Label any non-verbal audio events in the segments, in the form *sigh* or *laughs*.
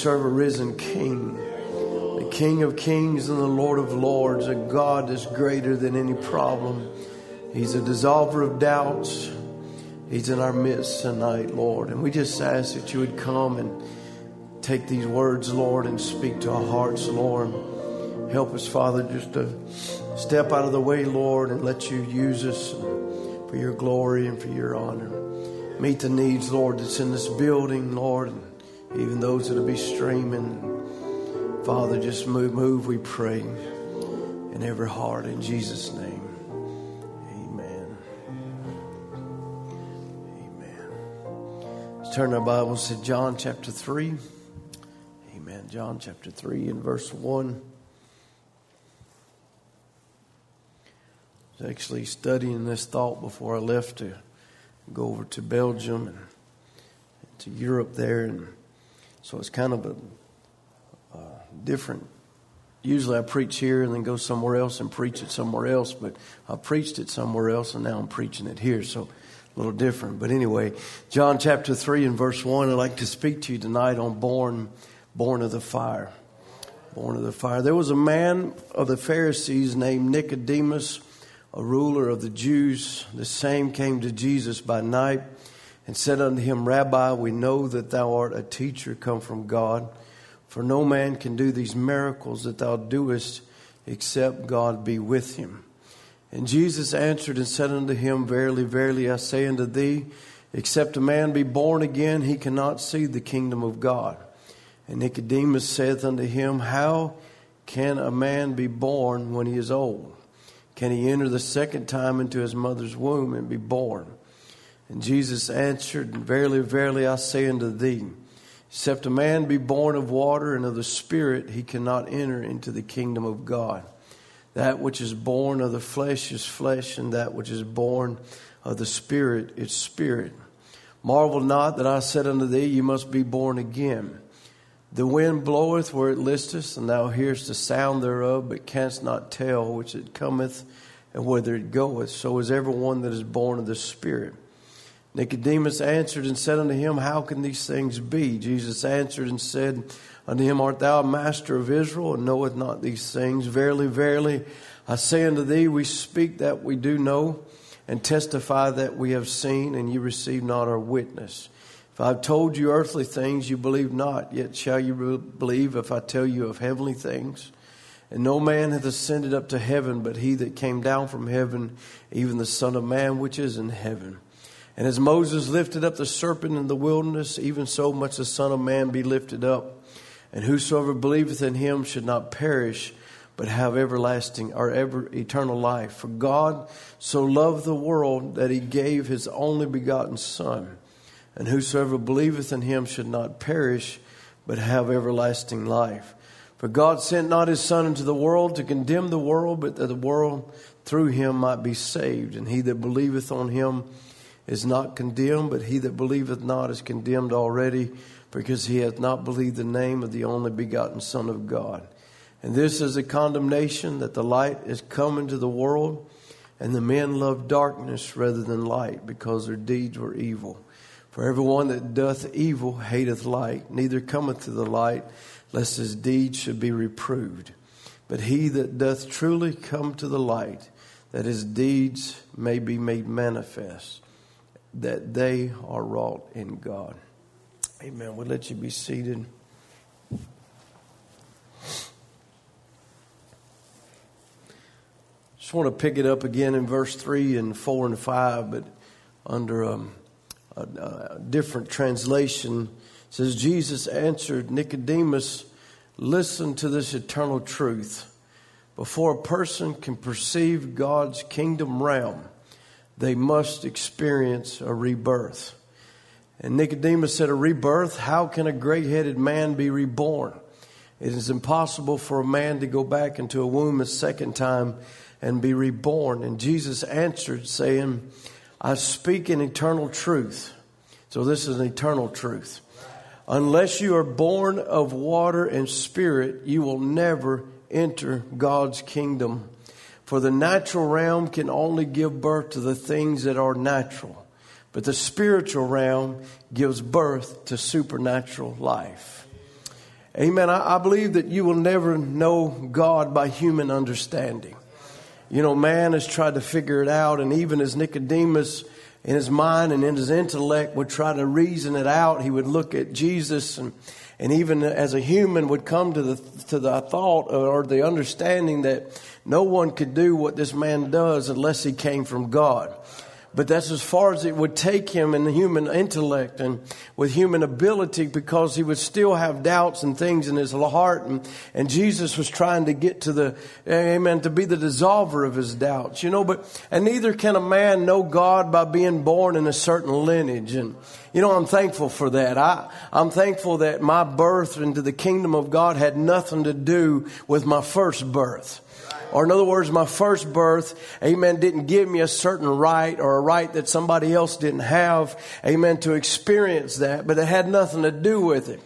serve a risen King, the King of kings and the Lord of lords, a God that's greater than any problem. He's a dissolver of doubts. He's in our midst tonight, Lord. And we just ask that you would come and take these words, Lord, and speak to our hearts, Lord. Help us, Father, just to step out of the way, Lord, and let you use us for your glory and for your honor. Meet the needs, Lord, that's in this building, Lord, even those that'll be streaming. Father, just move, move, we pray, in every heart, in Jesus' name. Amen. Amen. Let's turn our Bibles to John chapter 3. Amen. John chapter 3 and verse 1. I was actually studying this thought before I left to go over to Belgium and to Europe there. And so it's kind of a uh, different. Usually I preach here and then go somewhere else and preach it somewhere else, but I preached it somewhere else and now I'm preaching it here. So a little different. But anyway, John chapter 3 and verse 1, I'd like to speak to you tonight on born, born of the fire. Born of the fire. There was a man of the Pharisees named Nicodemus a ruler of the Jews, the same came to Jesus by night and said unto him, Rabbi, we know that thou art a teacher come from God, for no man can do these miracles that thou doest except God be with him. And Jesus answered and said unto him, Verily, verily, I say unto thee, except a man be born again, he cannot see the kingdom of God. And Nicodemus saith unto him, How can a man be born when he is old? Can he enter the second time into his mother's womb and be born? And Jesus answered, Verily, verily, I say unto thee, except a man be born of water and of the Spirit, he cannot enter into the kingdom of God. That which is born of the flesh is flesh, and that which is born of the Spirit is spirit. Marvel not that I said unto thee, You must be born again. The wind bloweth where it listeth, and thou hearest the sound thereof, but canst not tell which it cometh and whither it goeth. So is every one that is born of the Spirit. Nicodemus answered and said unto him, How can these things be? Jesus answered and said unto him, Art thou a master of Israel, and knoweth not these things? Verily, verily, I say unto thee, we speak that we do know, and testify that we have seen, and ye receive not our witness. If I've told you earthly things, you believe not, yet shall you believe if I tell you of heavenly things. And no man hath ascended up to heaven but he that came down from heaven, even the Son of Man which is in heaven. And as Moses lifted up the serpent in the wilderness, even so must the Son of Man be lifted up. And whosoever believeth in him should not perish, but have everlasting or ever eternal life. For God so loved the world that he gave his only begotten Son and whosoever believeth in him should not perish, but have everlasting life. For God sent not his Son into the world to condemn the world, but that the world through him might be saved. And he that believeth on him is not condemned, but he that believeth not is condemned already, because he hath not believed the name of the only begotten Son of God. And this is a condemnation that the light is come into the world, and the men love darkness rather than light, because their deeds were evil. For everyone that doth evil hateth light, neither cometh to the light, lest his deeds should be reproved. But he that doth truly come to the light, that his deeds may be made manifest, that they are wrought in God. Amen. We'll let you be seated. Just want to pick it up again in verse 3 and 4 and 5, but under um, a, a different translation says Jesus answered Nicodemus, listen to this eternal truth. Before a person can perceive God's kingdom realm, they must experience a rebirth. And Nicodemus said, A rebirth? How can a gray headed man be reborn? It is impossible for a man to go back into a womb a second time and be reborn. And Jesus answered, saying, I speak in eternal truth. So this is an eternal truth. Unless you are born of water and spirit, you will never enter God's kingdom. For the natural realm can only give birth to the things that are natural, but the spiritual realm gives birth to supernatural life. Amen. I, I believe that you will never know God by human understanding. You know, man has tried to figure it out, and even as Nicodemus in his mind and in his intellect would try to reason it out, he would look at Jesus and and even as a human would come to the to the thought or the understanding that no one could do what this man does unless he came from God. But that's as far as it would take him in the human intellect and with human ability because he would still have doubts and things in his heart. And, and Jesus was trying to get to the, amen, to be the dissolver of his doubts, you know, but, and neither can a man know God by being born in a certain lineage. And, you know, I'm thankful for that. I, I'm thankful that my birth into the kingdom of God had nothing to do with my first birth. Or in other words, my first birth, amen, didn't give me a certain right or a right that somebody else didn't have, amen, to experience that, but it had nothing to do with it.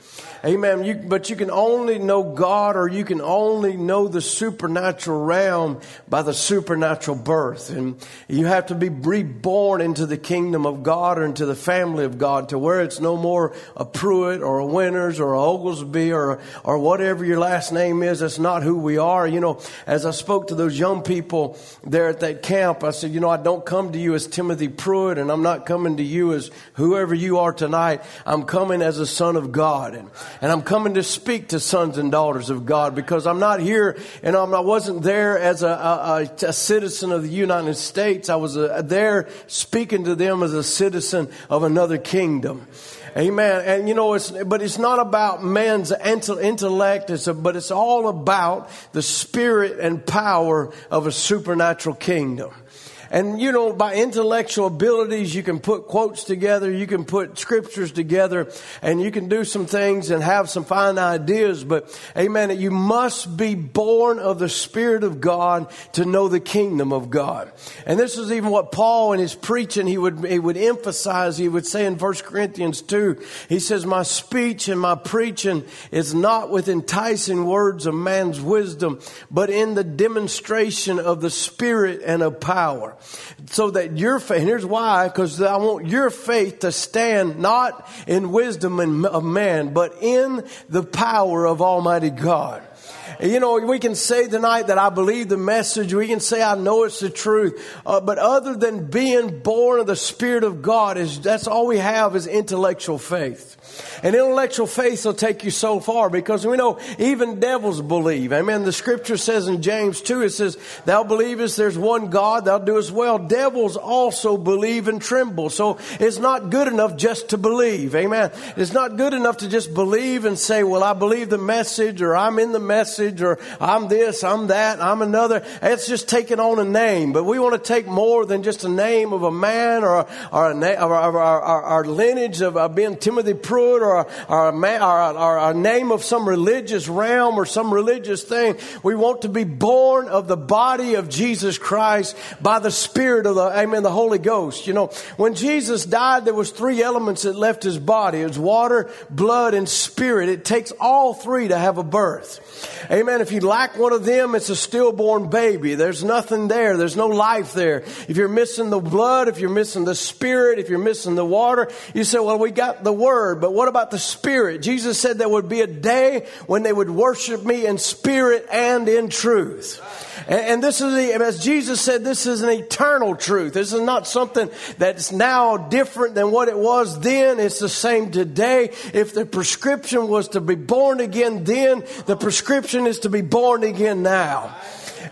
Amen. You, but you can only know God or you can only know the supernatural realm by the supernatural birth. And you have to be reborn into the kingdom of God or into the family of God to where it's no more a Pruitt or a Winters or a Oglesby or, or whatever your last name is. That's not who we are. You know, as I spoke to those young people there at that camp, I said, you know, I don't come to you as Timothy Pruitt and I'm not coming to you as whoever you are tonight. I'm coming as a son of God. And and I'm coming to speak to sons and daughters of God because I'm not here and I'm, I wasn't there as a, a, a citizen of the United States. I was a, uh, there speaking to them as a citizen of another kingdom. Amen. And you know, it's, but it's not about man's intellect, it's a, but it's all about the spirit and power of a supernatural kingdom. And you know, by intellectual abilities, you can put quotes together, you can put scriptures together, and you can do some things and have some fine ideas. But amen, you must be born of the Spirit of God to know the kingdom of God. And this is even what Paul in his preaching, he would, he would emphasize, he would say in 1 Corinthians 2, he says, my speech and my preaching is not with enticing words of man's wisdom, but in the demonstration of the Spirit and of power so that your faith, and here's why, because I want your faith to stand not in wisdom of man, but in the power of Almighty God. You know, we can say tonight that I believe the message. We can say I know it's the truth. Uh, but other than being born of the Spirit of God, is that's all we have is intellectual faith. And intellectual faith will take you so far because we know even devils believe. Amen. The scripture says in James 2, it says, Thou believest there's one God, thou doest well. Devils also believe and tremble. So it's not good enough just to believe. Amen. It's not good enough to just believe and say, Well, I believe the message or I'm in the message or I'm this, I'm that, I'm another. It's just taking on a name. But we want to take more than just a name of a man or, or, a, or, or, our lineage of, of being Timothy Pruitt or, or, or, or a name of some religious realm or some religious thing. We want to be born of the body of Jesus Christ by the Spirit of the, amen, the Holy Ghost. You know, when Jesus died, there was three elements that left his body. It was water, blood, and spirit. It takes all three to have a birth. Amen. If you lack one of them, it's a stillborn baby. There's nothing there. There's no life there. If you're missing the blood, if you're missing the spirit, if you're missing the water, you say, well, we got the word, but what about the spirit? Jesus said there would be a day when they would worship me in spirit and in truth. And, this is, the, as Jesus said, this is an eternal truth. This is not something that's now different than what it was then. It's the same today. If the prescription was to be born again then, the prescription is to be born again now.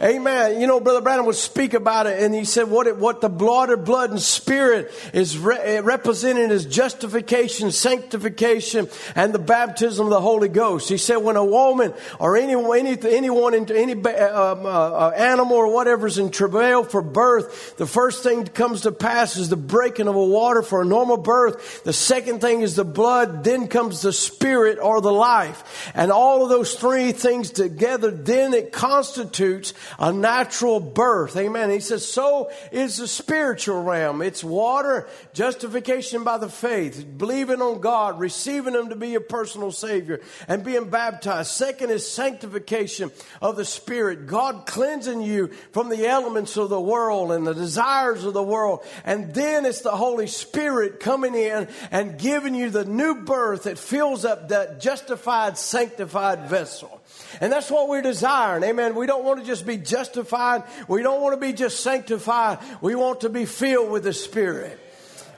Amen. You know, Brother Branham would speak about it and he said what it, what the blood blood and spirit is re- eh, represented is justification, sanctification, and the baptism of the Holy Ghost. He said when a woman or any, any anyone into any uh, um, uh, uh, animal or whatever is in travail for birth, the first thing that comes to pass is the breaking of a water for a normal birth. The second thing is the blood, then comes the spirit or the life. And all of those three things together, then it constitutes a natural birth. Amen. He says, so is the spiritual realm. It's water, justification by the faith, believing on God, receiving Him to be your personal Savior, and being baptized. Second is sanctification of the Spirit. God cleansing you from the elements of the world and the desires of the world. And then it's the Holy Spirit coming in and giving you the new birth that fills up that justified, sanctified vessel. And that's what we're desiring. Amen. We don't want to just be justified. We don't want to be just sanctified. We want to be filled with the Spirit.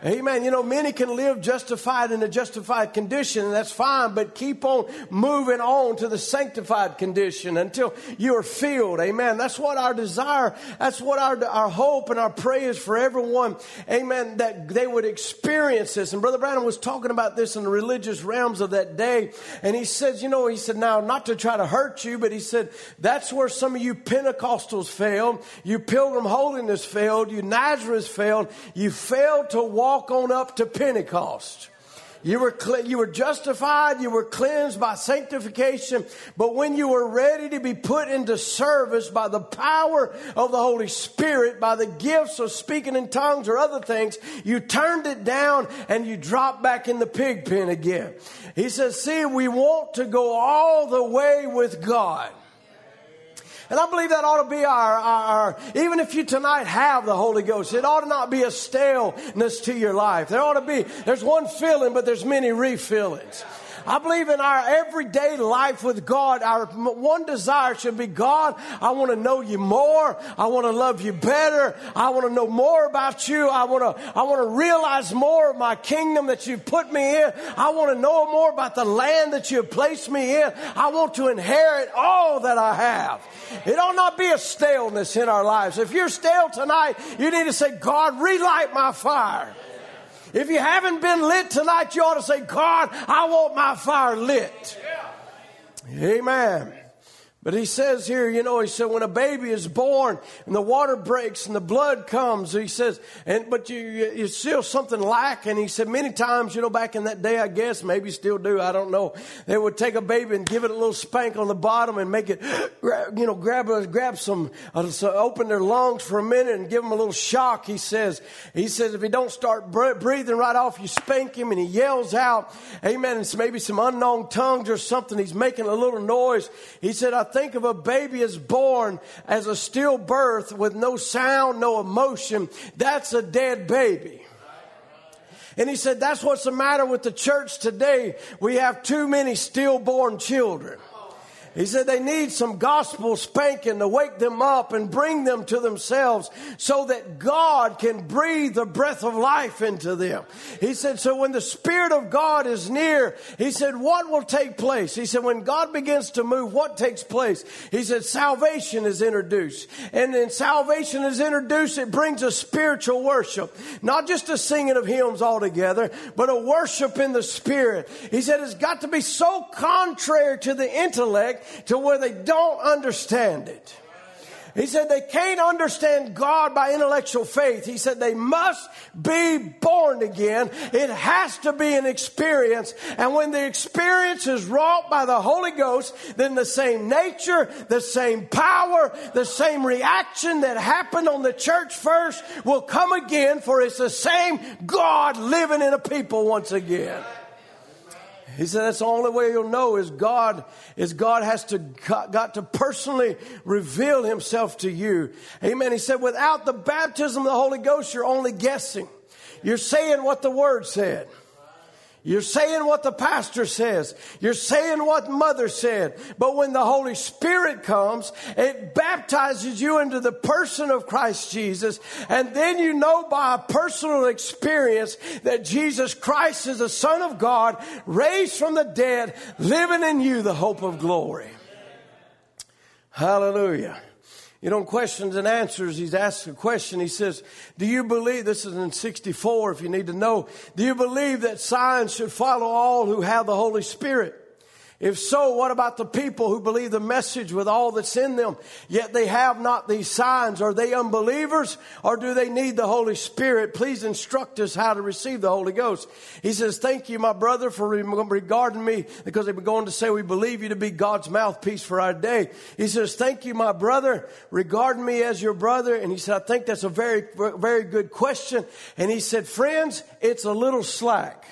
Amen. You know, many can live justified in a justified condition, and that's fine, but keep on moving on to the sanctified condition until you are filled. Amen. That's what our desire, that's what our, our hope and our prayer is for everyone. Amen. That they would experience this. And Brother Branham was talking about this in the religious realms of that day. And he says, you know, he said, now, not to try to hurt you, but he said, that's where some of you Pentecostals failed. You Pilgrim Holiness failed. You Nazareth failed. You failed to walk walk on up to Pentecost. You were, you were justified, you were cleansed by sanctification, but when you were ready to be put into service by the power of the Holy Spirit, by the gifts of speaking in tongues or other things, you turned it down and you dropped back in the pig pen again. He says, see, we want to go all the way with God. And I believe that ought to be our, our, our, even if you tonight have the Holy Ghost, it ought to not be a staleness to your life. There ought to be, there's one filling, but there's many refillings. I believe in our everyday life with God, our one desire should be God, I want to know you more. I want to love you better. I want to know more about you. I want to, I want to realize more of my kingdom that you've put me in. I want to know more about the land that you have placed me in. I want to inherit all that I have. It ought not be a staleness in our lives. If you're stale tonight, you need to say, God, relight my fire. If you haven't been lit tonight, you ought to say, God, I want my fire lit. Amen. But he says here, you know, he said when a baby is born and the water breaks and the blood comes, he says, and but you you still something lacking. He said many times, you know, back in that day, I guess maybe still do, I don't know. They would take a baby and give it a little spank on the bottom and make it, you know, grab grab some, uh, so open their lungs for a minute and give them a little shock. He says, he says if he don't start breathing right off, you spank him and he yells out, Amen. It's maybe some unknown tongues or something. He's making a little noise. He said, I think of a baby as born as a stillbirth with no sound, no emotion, that's a dead baby. And he said, that's what's the matter with the church today. We have too many stillborn children. He said they need some gospel spanking to wake them up and bring them to themselves so that God can breathe the breath of life into them. He said, so when the Spirit of God is near, he said, what will take place? He said, when God begins to move, what takes place? He said, salvation is introduced. And then salvation is introduced, it brings a spiritual worship. Not just a singing of hymns altogether, but a worship in the Spirit. He said, it's got to be so contrary to the intellect to where they don't understand it. He said they can't understand God by intellectual faith. He said they must be born again. It has to be an experience. And when the experience is wrought by the Holy Ghost, then the same nature, the same power, the same reaction that happened on the church first will come again for it's the same God living in a people once again. He said that's the only way you'll know is God is God has to got to personally reveal himself to you. Amen. He said without the baptism of the Holy Ghost you're only guessing. You're saying what the word said. You're saying what the pastor says. You're saying what mother said. But when the Holy Spirit comes, it baptizes you into the person of Christ Jesus. And then you know by a personal experience that Jesus Christ is the Son of God, raised from the dead, living in you the hope of glory. Hallelujah. You know, questions and answers, he's asked a question. He says, Do you believe, this is in 64 if you need to know, do you believe that signs should follow all who have the Holy Spirit? If so, what about the people who believe the message with all that's in them, yet they have not these signs? Are they unbelievers or do they need the Holy Spirit? Please instruct us how to receive the Holy Ghost. He says, Thank you, my brother, for regarding me because they've been going to say we believe you to be God's mouthpiece for our day. He says, Thank you, my brother, regarding me as your brother. And he said, I think that's a very, very good question. And he said, Friends, it's a little slack.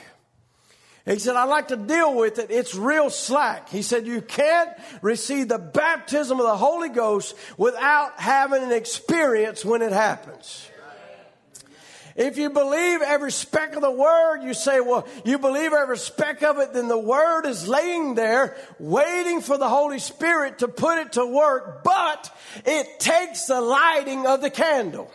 He said, I'd like to deal with it. It's real slack. He said, you can't receive the baptism of the Holy Ghost without having an experience when it happens. If you believe every speck of the word, you say, well, you believe every speck of it, then the word is laying there waiting for the Holy Spirit to put it to work, but it takes the lighting of the candle.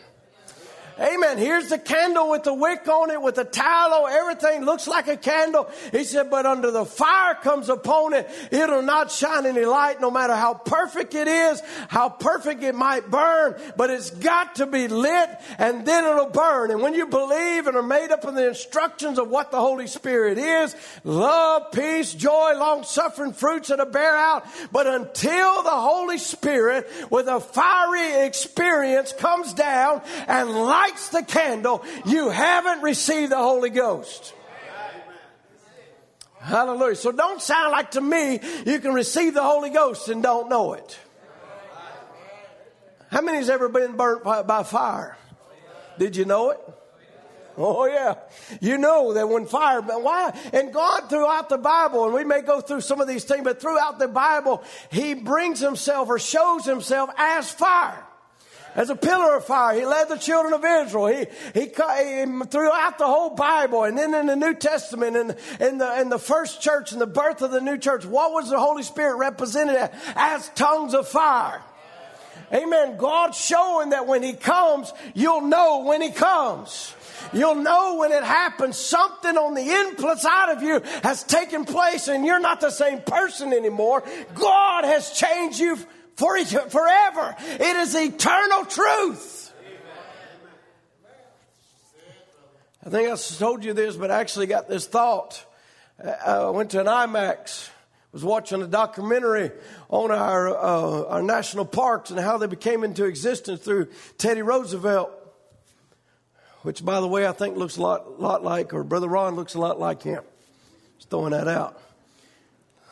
Amen. Here's the candle with the wick on it, with the tallow, everything looks like a candle. He said, but under the fire comes upon it, it'll not shine any light no matter how perfect it is, how perfect it might burn, but it's got to be lit and then it'll burn. And when you believe and are made up in the instructions of what the Holy Spirit is, love, peace, joy, long suffering, fruits that bear out, but until the Holy Spirit with a fiery experience comes down and light lights the candle, you haven't received the Holy Ghost. Hallelujah. So don't sound like to me you can receive the Holy Ghost and don't know it. How many has ever been burnt by, by fire? Did you know it? Oh yeah. You know that when fire, why? And God throughout the Bible, and we may go through some of these things, but throughout the Bible, He brings Himself or shows Himself as fire as a pillar of fire. He led the children of Israel. He, he, he throughout the whole Bible and then in the New Testament and in the, in the first church and the birth of the new church, what was the Holy Spirit represented as tongues of fire? Amen. God showing that when He comes, you'll know when He comes. You'll know when it happens. Something on the inside of you has taken place and you're not the same person anymore. God has changed you for forever. It is eternal truth. I think I told you this, but I actually got this thought. Uh, I went to an IMAX, was watching a documentary on our, uh, our national parks and how they became into existence through Teddy Roosevelt, which, by the way, I think looks a lot, lot like, or Brother Ron looks a lot like him. Just throwing that out.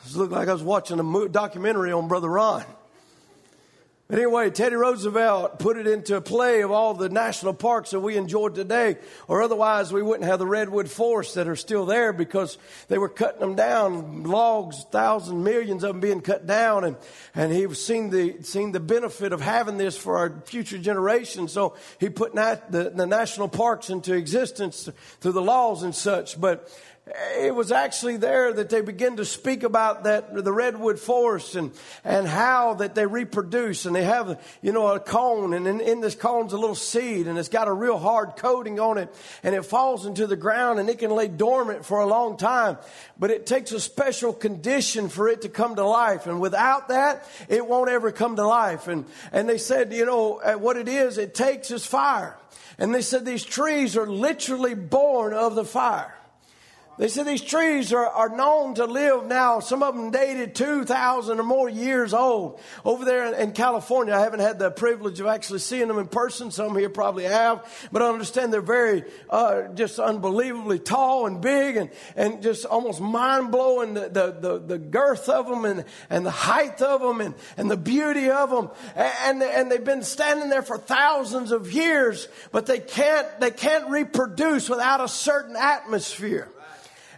It looked like I was watching a documentary on Brother Ron. But anyway, Teddy Roosevelt put it into play of all the national parks that we enjoy today, or otherwise we wouldn't have the redwood forests that are still there because they were cutting them down, logs, thousands, millions of them being cut down, and, and he was the, seeing the benefit of having this for our future generations. So he put nat, the, the national parks into existence through the laws and such. But it was actually there that they begin to speak about that the redwood forest and and how that they reproduce. And they have you know a cone and in, in this cone's a little seed and it's got a real hard coating on it and it falls into the ground and it can lay dormant for a long time. But it takes a special condition for it to come to life. And without that it won't ever come to life. And and they said you know uh, what it is it takes is fire. And they said these trees are literally born of the fire they said these trees are, are known to live now, some of them dated 2,000 or more years old. Over there in, California, I haven't had the privilege of actually seeing them in person. Some here probably have, but I understand they're very, uh, just unbelievably tall and big and, and just almost mind blowing the, the, the, the, girth of them and, and the height of them and, and the beauty of them. And, and they've been standing there for thousands of years, but they can't, they can't reproduce without a certain atmosphere.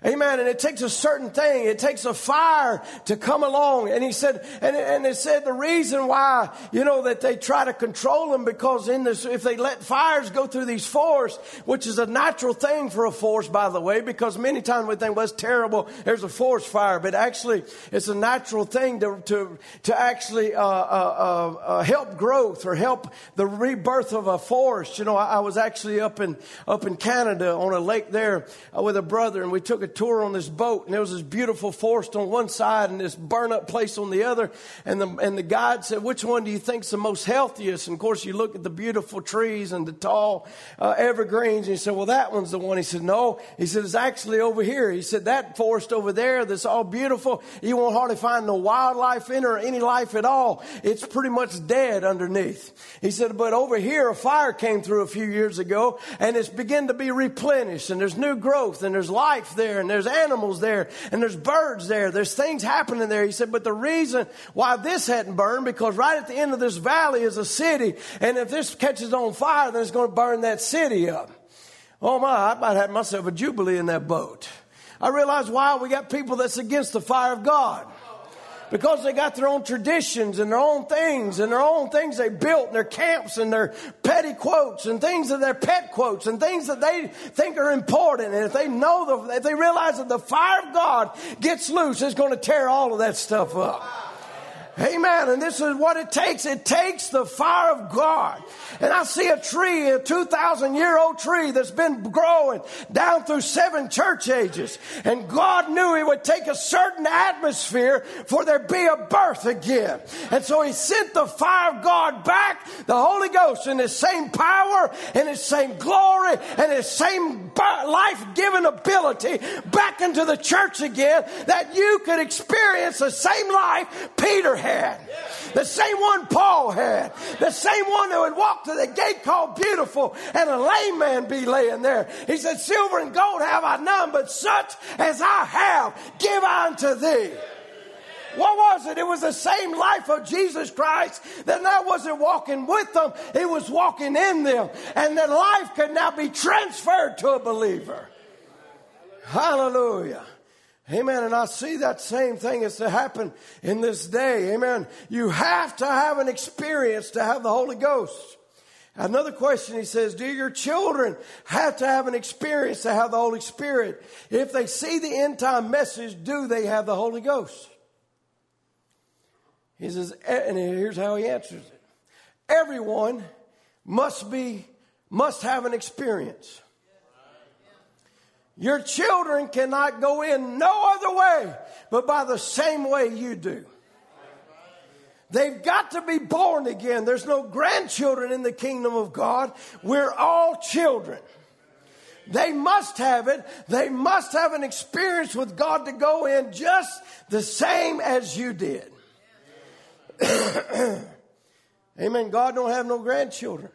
Amen. And it takes a certain thing. It takes a fire to come along. And he said, and, and it said the reason why, you know, that they try to control them because in this, if they let fires go through these forests, which is a natural thing for a forest, by the way, because many times we think, well, it's terrible. There's a forest fire, but actually it's a natural thing to, to, to actually, uh, uh, uh, uh help growth or help the rebirth of a forest. You know, I, I was actually up in, up in Canada on a lake there uh, with a brother and we took a tour on this boat, and there was this beautiful forest on one side and this burn up place on the other. And the, and the guide said, Which one do you think's the most healthiest? And of course, you look at the beautiful trees and the tall uh, evergreens, and he said, Well, that one's the one. He said, No. He said, It's actually over here. He said, That forest over there that's all beautiful, you won't hardly find no wildlife in it or any life at all. It's pretty much dead underneath. He said, But over here, a fire came through a few years ago, and it's begun to be replenished, and there's new growth, and there's life there, and there's animals there, and there's birds there. There's things happening there. He said, But the reason why this hadn't burned, because right at the end of this valley is a city, and if this catches on fire, then it's going to burn that city up. Oh my, I might have myself a jubilee in that boat. I realize why we got people that's against the fire of God. Because they got their own traditions and their own things and their own things they built and their camps and their petty quotes and things that their pet quotes and things that they think are important. And if they know the, if they realize that the fire of God gets loose, it's going to tear all of that stuff up. Amen. And this is what it takes. It takes the fire of God. And I see a tree, a 2,000 year old tree that's been growing down through seven church ages. And God knew it would take a certain atmosphere for there be a birth again. And so He sent the fire of God back, the Holy Ghost in His same power, in His same glory, and His same life giving ability back into the church again that you could experience the same life Peter had had, the same one Paul had, the same one that would walk to the gate called Beautiful and a lame man be laying there. He said, Silver and gold have I none, but such as I have give I unto thee. What was it? It was the same life of Jesus Christ that now wasn't walking with them, it was walking in them. And that life could now be transferred to a believer. Hallelujah. Amen. And I see that same thing is to happen in this day. Amen. You have to have an experience to have the Holy Ghost. Another question he says, do your children have to have an experience to have the Holy Spirit? If they see the end time message, do they have the Holy Ghost? He says, and here's how he answers it. Everyone must be, must have an experience. Your children cannot go in no other way but by the same way you do. They've got to be born again. There's no grandchildren in the kingdom of God. We're all children. They must have it. They must have an experience with God to go in just the same as you did. *coughs* Amen. God don't have no grandchildren.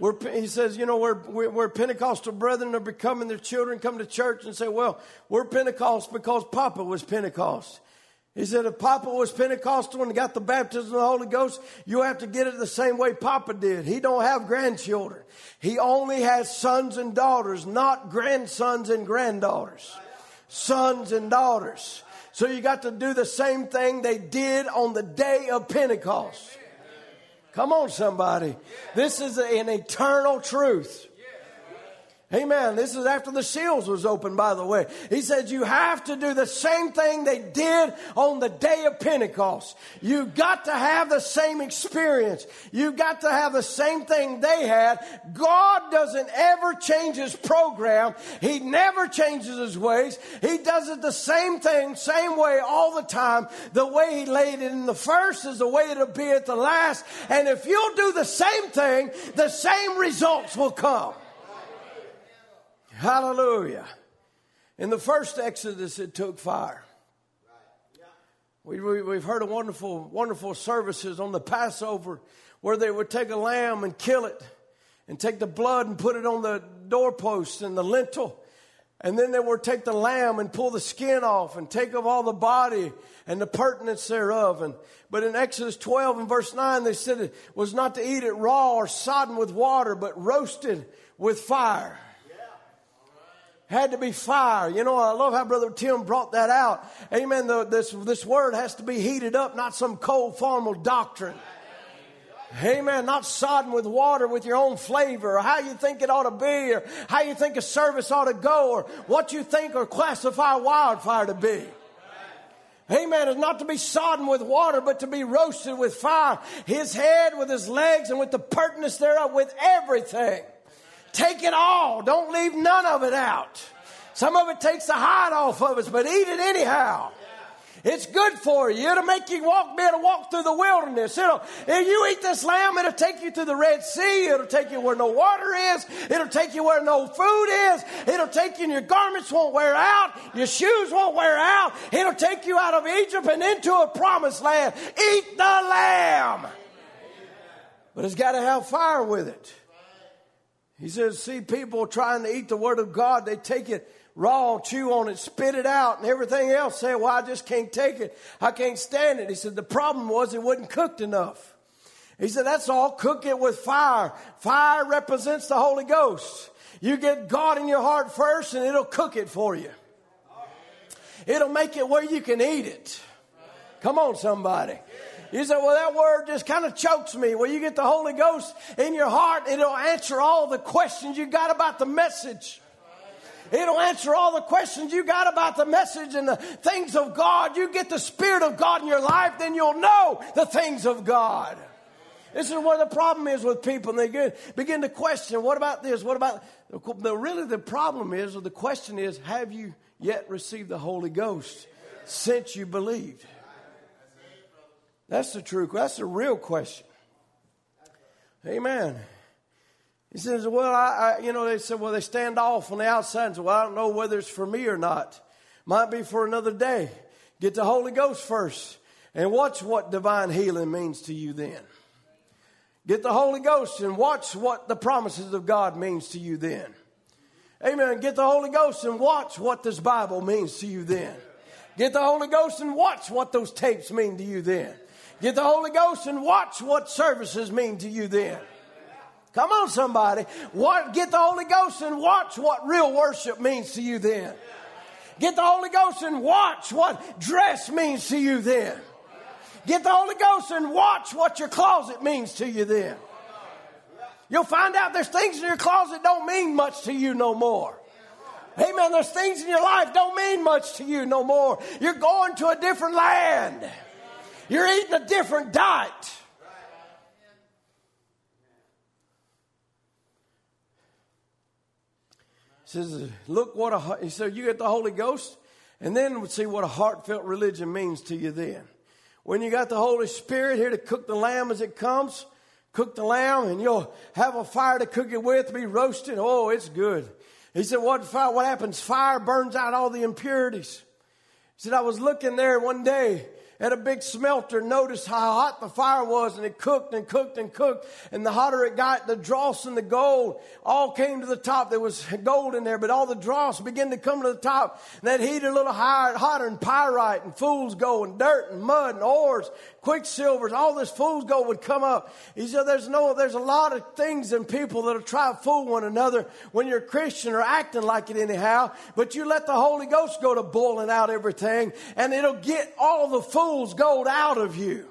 We're, he says, you know, we're, we're Pentecostal brethren are becoming their children come to church and say, well, we're Pentecost because Papa was Pentecost. He said, if Papa was Pentecostal and got the baptism of the Holy Ghost, you have to get it the same way Papa did. He don't have grandchildren. He only has sons and daughters, not grandsons and granddaughters. Sons and daughters. So you got to do the same thing they did on the day of Pentecost. Come on, somebody. This is an eternal truth. Amen. This is after the seals was opened, by the way. He said you have to do the same thing they did on the day of Pentecost. You've got to have the same experience. You've got to have the same thing they had. God doesn't ever change his program. He never changes his ways. He does it the same thing, same way all the time. The way he laid it in the first is the way it'll be at the last. And if you'll do the same thing, the same results will come. Hallelujah. In the first Exodus, it took fire. We, we, have heard of wonderful, wonderful services on the Passover where they would take a lamb and kill it and take the blood and put it on the doorpost and the lintel. And then they would take the lamb and pull the skin off and take off all the body and the purtenance thereof. And, but in Exodus 12 and verse 9, they said it was not to eat it raw or sodden with water, but roasted with fire had to be fire. You know, I love how Brother Tim brought that out. Amen. The, this, this word has to be heated up, not some cold formal doctrine. Amen. Not sodden with water with your own flavor or how you think it ought to be or how you think a service ought to go or what you think or classify wildfire to be. Amen. Is not to be sodden with water, but to be roasted with fire. His head with his legs and with the pertness thereof with everything. Take it all. Don't leave none of it out. Some of it takes the hide off of us, but eat it anyhow. It's good for you. It'll make you walk, be able to walk through the wilderness. It'll, if you eat this lamb, it'll take you to the Red Sea. It'll take you where no water is. It'll take you where no food is. It'll take you and your garments won't wear out. Your shoes won't wear out. It'll take you out of Egypt and into a promised land. Eat the lamb. But it's got to have fire with it. He says, see people trying to eat the word of God, they take it raw, chew on it, spit it out, and everything else. Say, well, I just can't take it. I can't stand it. He said, the problem was it wasn't cooked enough. He said, that's all. Cook it with fire. Fire represents the Holy Ghost. You get God in your heart first, and it'll cook it for you. It'll make it where you can eat it. Come on, somebody. You say, well, that word just kind of chokes me. Well, you get the Holy Ghost in your heart, it'll answer all the questions you got about the message. It'll answer all the questions you got about the message and the things of God. You get the Spirit of God in your life, then you'll know the things of God. This is where the problem is with people. And they begin to question, what about this? What about, the, really the problem is, or the question is, have you yet received the Holy Ghost since you believed? That's the true, that's the real question. Amen. He says, well, I, I, you know, they said, well, they stand off on the outside and say, well, I don't know whether it's for me or not. Might be for another day. Get the Holy Ghost first and watch what divine healing means to you then. Get the Holy Ghost and watch what the promises of God means to you then. Amen. Get the Holy Ghost and watch what this Bible means to you then. Get the Holy Ghost and watch what those tapes mean to you then. Get the Holy Ghost and watch what services mean to you then. Come on, somebody. What, get the Holy Ghost and watch what real worship means to you then. Get the Holy Ghost and watch what dress means to you then. Get the Holy Ghost and watch what your closet means to you then. You'll find out there's things in your closet don't mean much to you no more. Amen. There's things in your life don't mean much to you no more. You're going to a different land. You're eating a different diet. says, look what a, he said, you get the Holy Ghost, and then see what a heartfelt religion means to you then. When you got the Holy Spirit here to cook the lamb as it comes, cook the lamb, and you'll have a fire to cook it with, be roasted. Oh, it's good. He said, what fire, what happens? Fire burns out all the impurities. He said, I was looking there one day at a big smelter, noticed how hot the fire was, and it cooked and cooked and cooked. And the hotter it got, the dross and the gold all came to the top. There was gold in there, but all the dross began to come to the top. And that heated a little higher, hotter, and pyrite and fool's gold and dirt and mud and ores quicksilvers, all this fool's gold would come up. He said, there's no, there's a lot of things in people that'll try to fool one another when you're a Christian or acting like it anyhow. But you let the Holy Ghost go to boiling out everything and it'll get all the fool's gold out of you.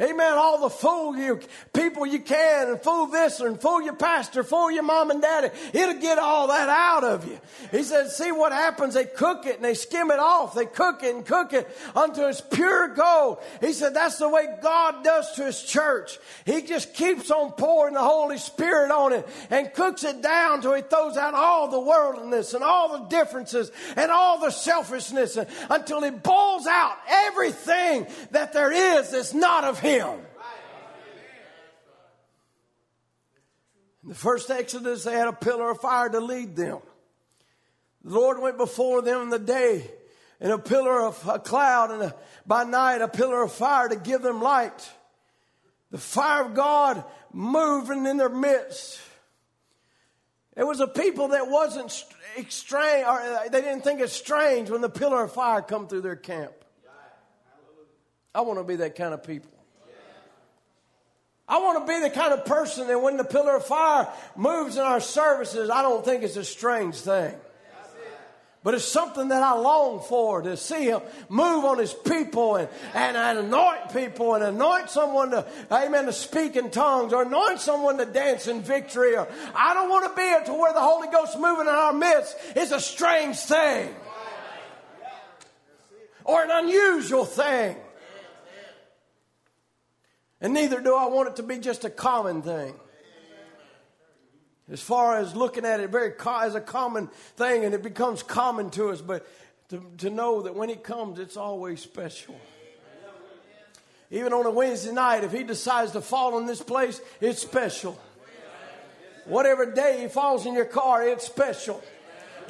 Amen. All the fool you people you can and fool this and fool your pastor, fool your mom and daddy. It'll get all that out of you. He said, see what happens. They cook it and they skim it off. They cook it and cook it until it's pure gold. He said, that's the way God does to his church. He just keeps on pouring the Holy Spirit on it and cooks it down till he throws out all the worldliness and all the differences and all the selfishness until he boils out everything that there is that's not of him. In the first Exodus, they had a pillar of fire to lead them. The Lord went before them in the day in a pillar of a cloud and a, by night a pillar of fire to give them light. The fire of God moving in their midst. It was a people that wasn't strange, or uh, they didn't think it strange when the pillar of fire come through their camp. I want to be that kind of people. I want to be the kind of person that when the pillar of fire moves in our services, I don't think it's a strange thing. But it's something that I long for to see him move on his people and, and, and, anoint people and anoint someone to, amen, to speak in tongues or anoint someone to dance in victory. Or, I don't want to be it to where the Holy Ghost moving in our midst is a strange thing or an unusual thing. And neither do I want it to be just a common thing. as far as looking at it very co- as a common thing, and it becomes common to us. But to, to know that when He comes, it's always special. Even on a Wednesday night, if He decides to fall in this place, it's special. Whatever day He falls in your car, it's special.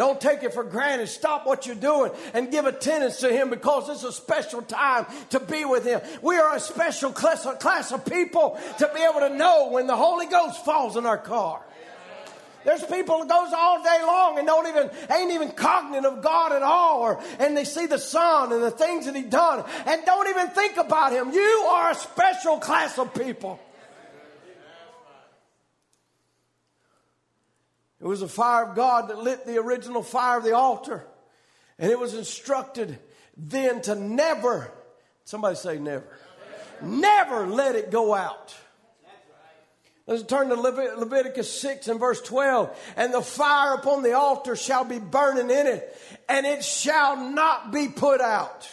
Don't take it for granted. Stop what you're doing and give attendance to Him because it's a special time to be with Him. We are a special class of, class of people to be able to know when the Holy Ghost falls in our car. There's people that goes all day long and don't even ain't even cognizant of God at all, or and they see the Son and the things that He done and don't even think about Him. You are a special class of people. Was the fire of God that lit the original fire of the altar. And it was instructed then to never, somebody say never, never let it go out. Let's turn to Leviticus 6 and verse 12. And the fire upon the altar shall be burning in it, and it shall not be put out.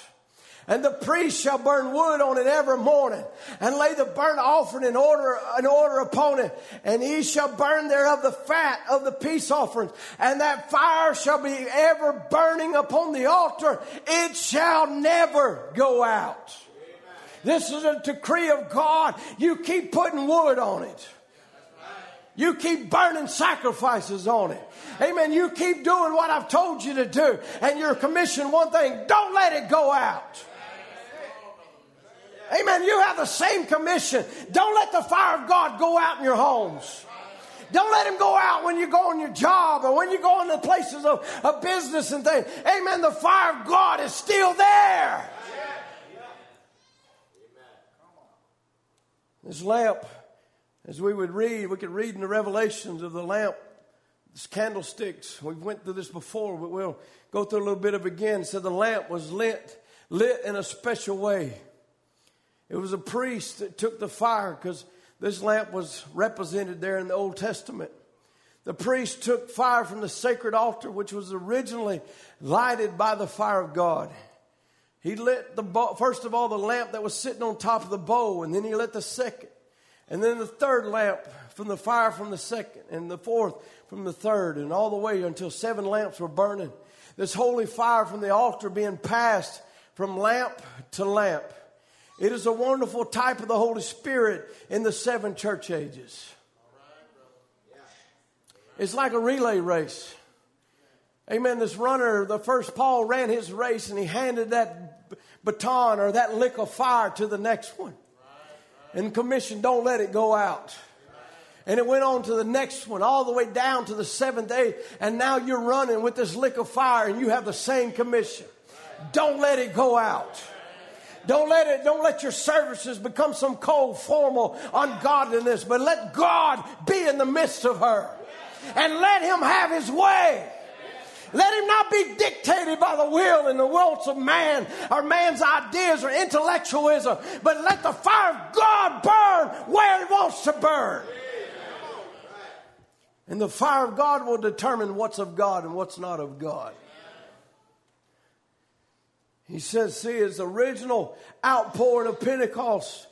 And the priest shall burn wood on it every morning and lay the burnt offering in order, in order upon it. And he shall burn thereof the fat of the peace offerings. And that fire shall be ever burning upon the altar. It shall never go out. This is a decree of God. You keep putting wood on it. You keep burning sacrifices on it. Amen. You keep doing what I've told you to do. And you're commissioned one thing. Don't let it go out. Amen. You have the same commission. Don't let the fire of God go out in your homes. Don't let him go out when you go on your job or when you go into places of, of business and things. Amen. The fire of God is still there. This lamp, as we would read, we could read in the revelations of the lamp, this candlesticks. We've went through this before, but we'll go through a little bit of it again. So the lamp was lit, lit in a special way. It was a priest that took the fire because this lamp was represented there in the Old Testament. The priest took fire from the sacred altar, which was originally lighted by the fire of God. He lit the first of all the lamp that was sitting on top of the bowl, and then he lit the second, and then the third lamp from the fire from the second, and the fourth from the third, and all the way until seven lamps were burning. This holy fire from the altar being passed from lamp to lamp. It is a wonderful type of the Holy Spirit in the seven church ages. It's like a relay race. Amen. This runner, the first Paul ran his race and he handed that baton or that lick of fire to the next one. And commission, don't let it go out. And it went on to the next one, all the way down to the seventh day. And now you're running with this lick of fire and you have the same commission. Don't let it go out. Don't let it, don't let your services become some cold, formal ungodliness, but let God be in the midst of her. And let him have his way. Let him not be dictated by the will and the wants of man or man's ideas or intellectualism, but let the fire of God burn where it wants to burn. And the fire of God will determine what's of God and what's not of God. He says, see, his original outpouring of Pentecost,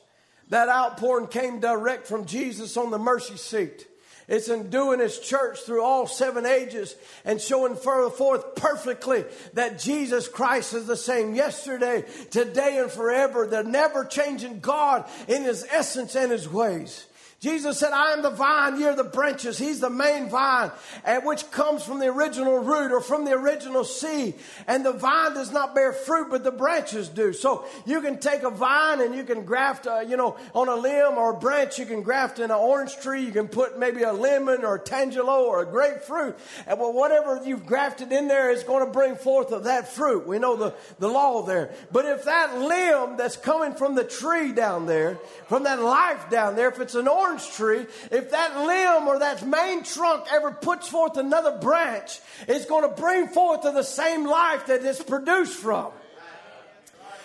that outpouring came direct from Jesus on the mercy seat. It's in doing his church through all seven ages and showing further forth perfectly that Jesus Christ is the same yesterday, today, and forever, the never changing God in his essence and his ways. Jesus said, I am the vine, you're the branches. He's the main vine, and which comes from the original root or from the original seed. And the vine does not bear fruit, but the branches do. So you can take a vine and you can graft, uh, you know, on a limb or a branch, you can graft in an orange tree. You can put maybe a lemon or a tangelo or a grapefruit. And well, whatever you've grafted in there is going to bring forth of that fruit. We know the, the law there. But if that limb that's coming from the tree down there, from that life down there, if it's an orange orange tree, if that limb or that main trunk ever puts forth another branch, it's going to bring forth to the same life that it's produced from.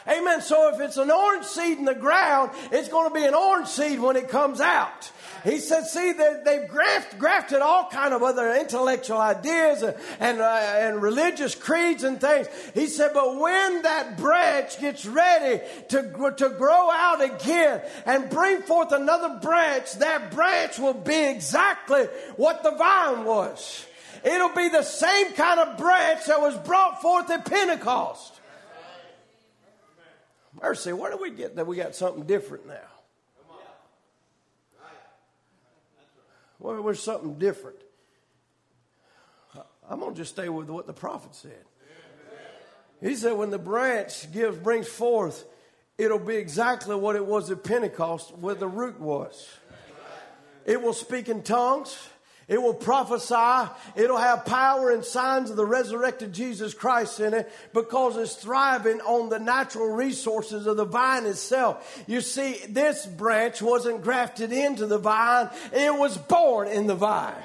Amen. So if it's an orange seed in the ground, it's going to be an orange seed when it comes out. He said, see, they, they've graft, grafted all kind of other intellectual ideas and, and, uh, and religious creeds and things. He said, but when that branch gets ready to, to grow out again and bring forth another branch, that branch will be exactly what the vine was. It'll be the same kind of branch that was brought forth at Pentecost. Mercy, where do we get that we got something different now? Well, we're something different. I'm going to just stay with what the prophet said. He said, when the branch gives, brings forth, it'll be exactly what it was at Pentecost, where the root was. It will speak in tongues. It will prophesy. It'll have power and signs of the resurrected Jesus Christ in it because it's thriving on the natural resources of the vine itself. You see, this branch wasn't grafted into the vine. It was born in the vine.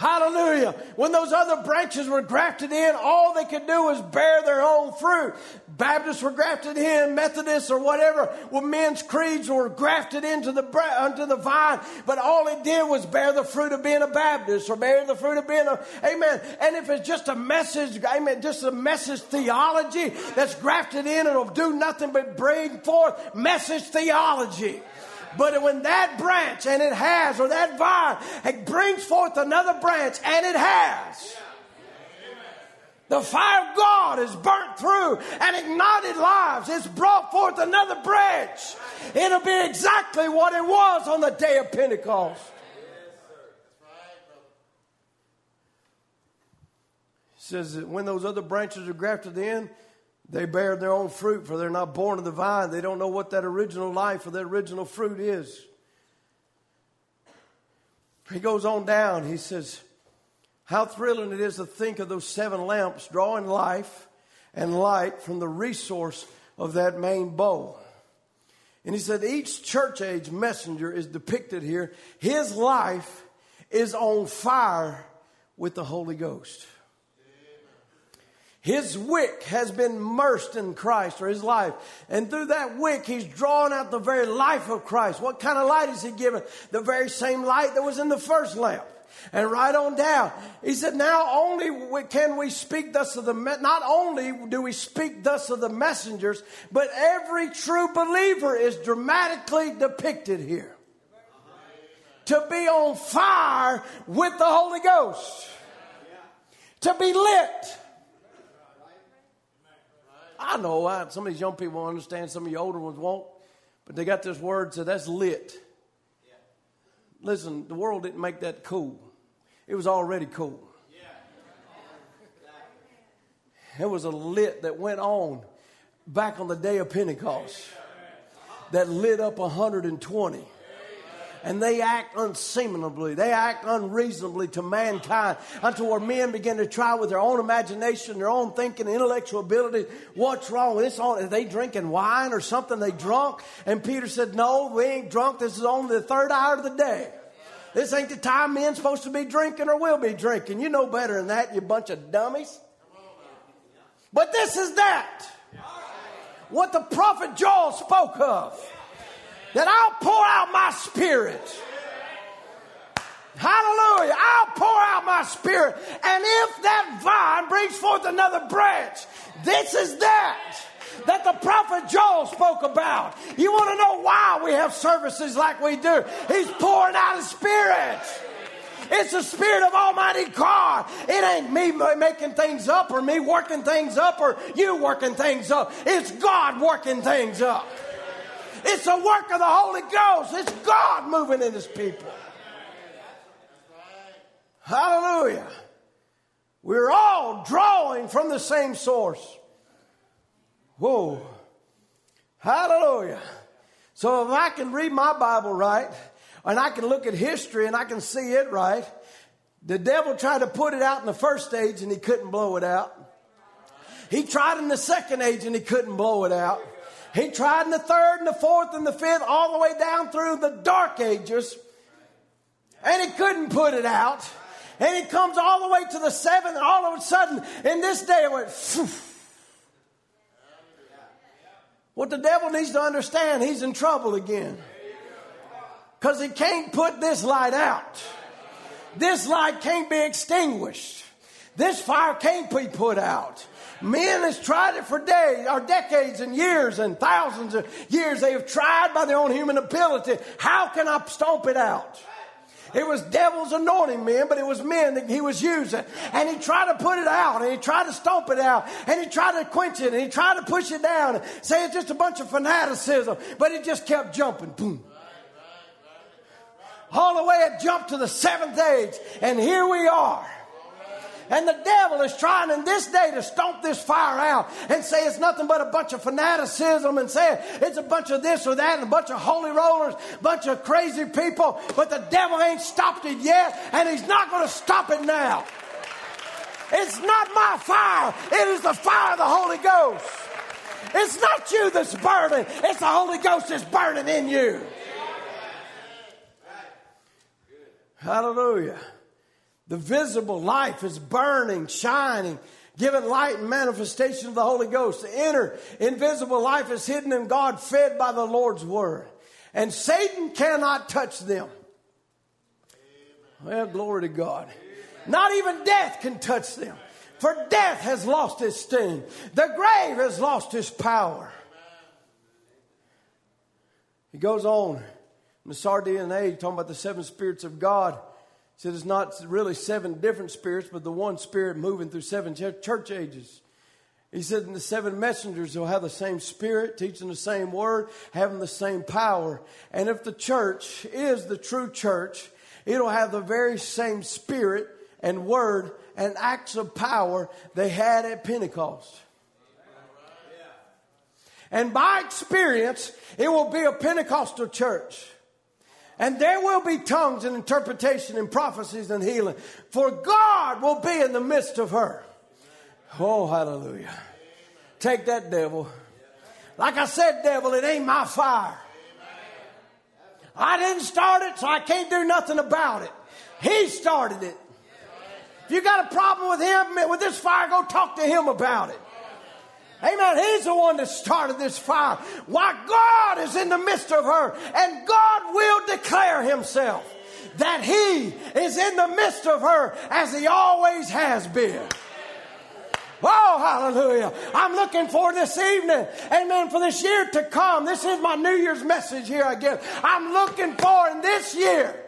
Hallelujah. When those other branches were grafted in, all they could do was bear their own fruit. Baptists were grafted in, Methodists or whatever, well, men's creeds were grafted into the, onto the vine, but all it did was bear the fruit of being a Baptist or bear the fruit of being a, amen. And if it's just a message, amen, just a message theology that's grafted in, it'll do nothing but bring forth message theology. But when that branch, and it has, or that vine, it brings forth another branch, and it has. The fire of God is burnt through and ignited lives. It's brought forth another branch. It'll be exactly what it was on the day of Pentecost. Says that when those other branches are grafted in, they bear their own fruit, for they're not born of the vine. They don't know what that original life or that original fruit is. He goes on down. He says, How thrilling it is to think of those seven lamps drawing life and light from the resource of that main bowl. And he said, Each church age messenger is depicted here. His life is on fire with the Holy Ghost. His wick has been immersed in Christ or his life. And through that wick, he's drawn out the very life of Christ. What kind of light is he given? The very same light that was in the first lamp. And right on down, he said, now only can we speak thus of the, not only do we speak thus of the messengers, but every true believer is dramatically depicted here. To be on fire with the Holy Ghost. To be lit I know I, some of these young people understand, some of the older ones won't, but they got this word so that's lit. Yeah. Listen, the world didn't make that cool. It was already cool. Yeah. It was a lit that went on back on the day of Pentecost that lit up 120 and they act unseemly. They act unreasonably to mankind until where men begin to try with their own imagination, their own thinking, intellectual ability. What's wrong with this? Oh, are they drinking wine or something they drunk? And Peter said, no, we ain't drunk. This is only the third hour of the day. This ain't the time men's supposed to be drinking or will be drinking. You know better than that, you bunch of dummies. But this is that. What the prophet Joel spoke of that I'll pour out my spirit. Hallelujah. I'll pour out my spirit. And if that vine brings forth another branch, this is that that the prophet Joel spoke about. You want to know why we have services like we do? He's pouring out his spirit. It's the Spirit of Almighty God. It ain't me making things up or me working things up or you working things up. It's God working things up. It's the work of the Holy Ghost. It's God moving in His people. Hallelujah. We're all drawing from the same source. Whoa. Hallelujah. So if I can read my Bible right, and I can look at history and I can see it right, the devil tried to put it out in the first stage and he couldn't blow it out. He tried in the second age and he couldn't blow it out. He tried in the third and the fourth and the fifth, all the way down through the dark ages, and he couldn't put it out. And he comes all the way to the seventh, and all of a sudden, in this day, it went. Phew. What the devil needs to understand, he's in trouble again. Because he can't put this light out. This light can't be extinguished. This fire can't be put out. Men has tried it for days or decades and years and thousands of years. They have tried by their own human ability. How can I stomp it out? It was devils anointing men, but it was men that he was using. And he tried to put it out, and he tried to stomp it out, and he tried to quench it, and he tried to push it down, and say it's just a bunch of fanaticism. But it just kept jumping. Boom. All the way it jumped to the seventh age, and here we are. And the devil is trying in this day to stomp this fire out and say it's nothing but a bunch of fanaticism and say it's a bunch of this or that and a bunch of holy rollers, a bunch of crazy people. But the devil ain't stopped it yet and he's not going to stop it now. It's not my fire. It is the fire of the Holy Ghost. It's not you that's burning. It's the Holy Ghost that's burning in you. Hallelujah. The visible life is burning, shining, giving light and manifestation of the Holy Ghost. The inner invisible life is hidden in God, fed by the Lord's word. And Satan cannot touch them. Well, glory to God. Not even death can touch them. For death has lost its sting. The grave has lost its power. He goes on in the Sardine age, talking about the seven spirits of God said it's not really seven different spirits, but the one spirit moving through seven church ages. He said the seven messengers will have the same spirit, teaching the same word, having the same power. And if the church is the true church, it'll have the very same spirit and word and acts of power they had at Pentecost. And by experience, it will be a Pentecostal church. And there will be tongues and interpretation and prophecies and healing. For God will be in the midst of her. Oh, hallelujah. Take that, devil. Like I said, devil, it ain't my fire. I didn't start it, so I can't do nothing about it. He started it. If you got a problem with him, with this fire, go talk to him about it. Amen. He's the one that started this fire. Why God is in the midst of her and God will declare himself that he is in the midst of her as he always has been. Oh, hallelujah. I'm looking for this evening. Amen. For this year to come. This is my New Year's message here again. I'm looking for in this year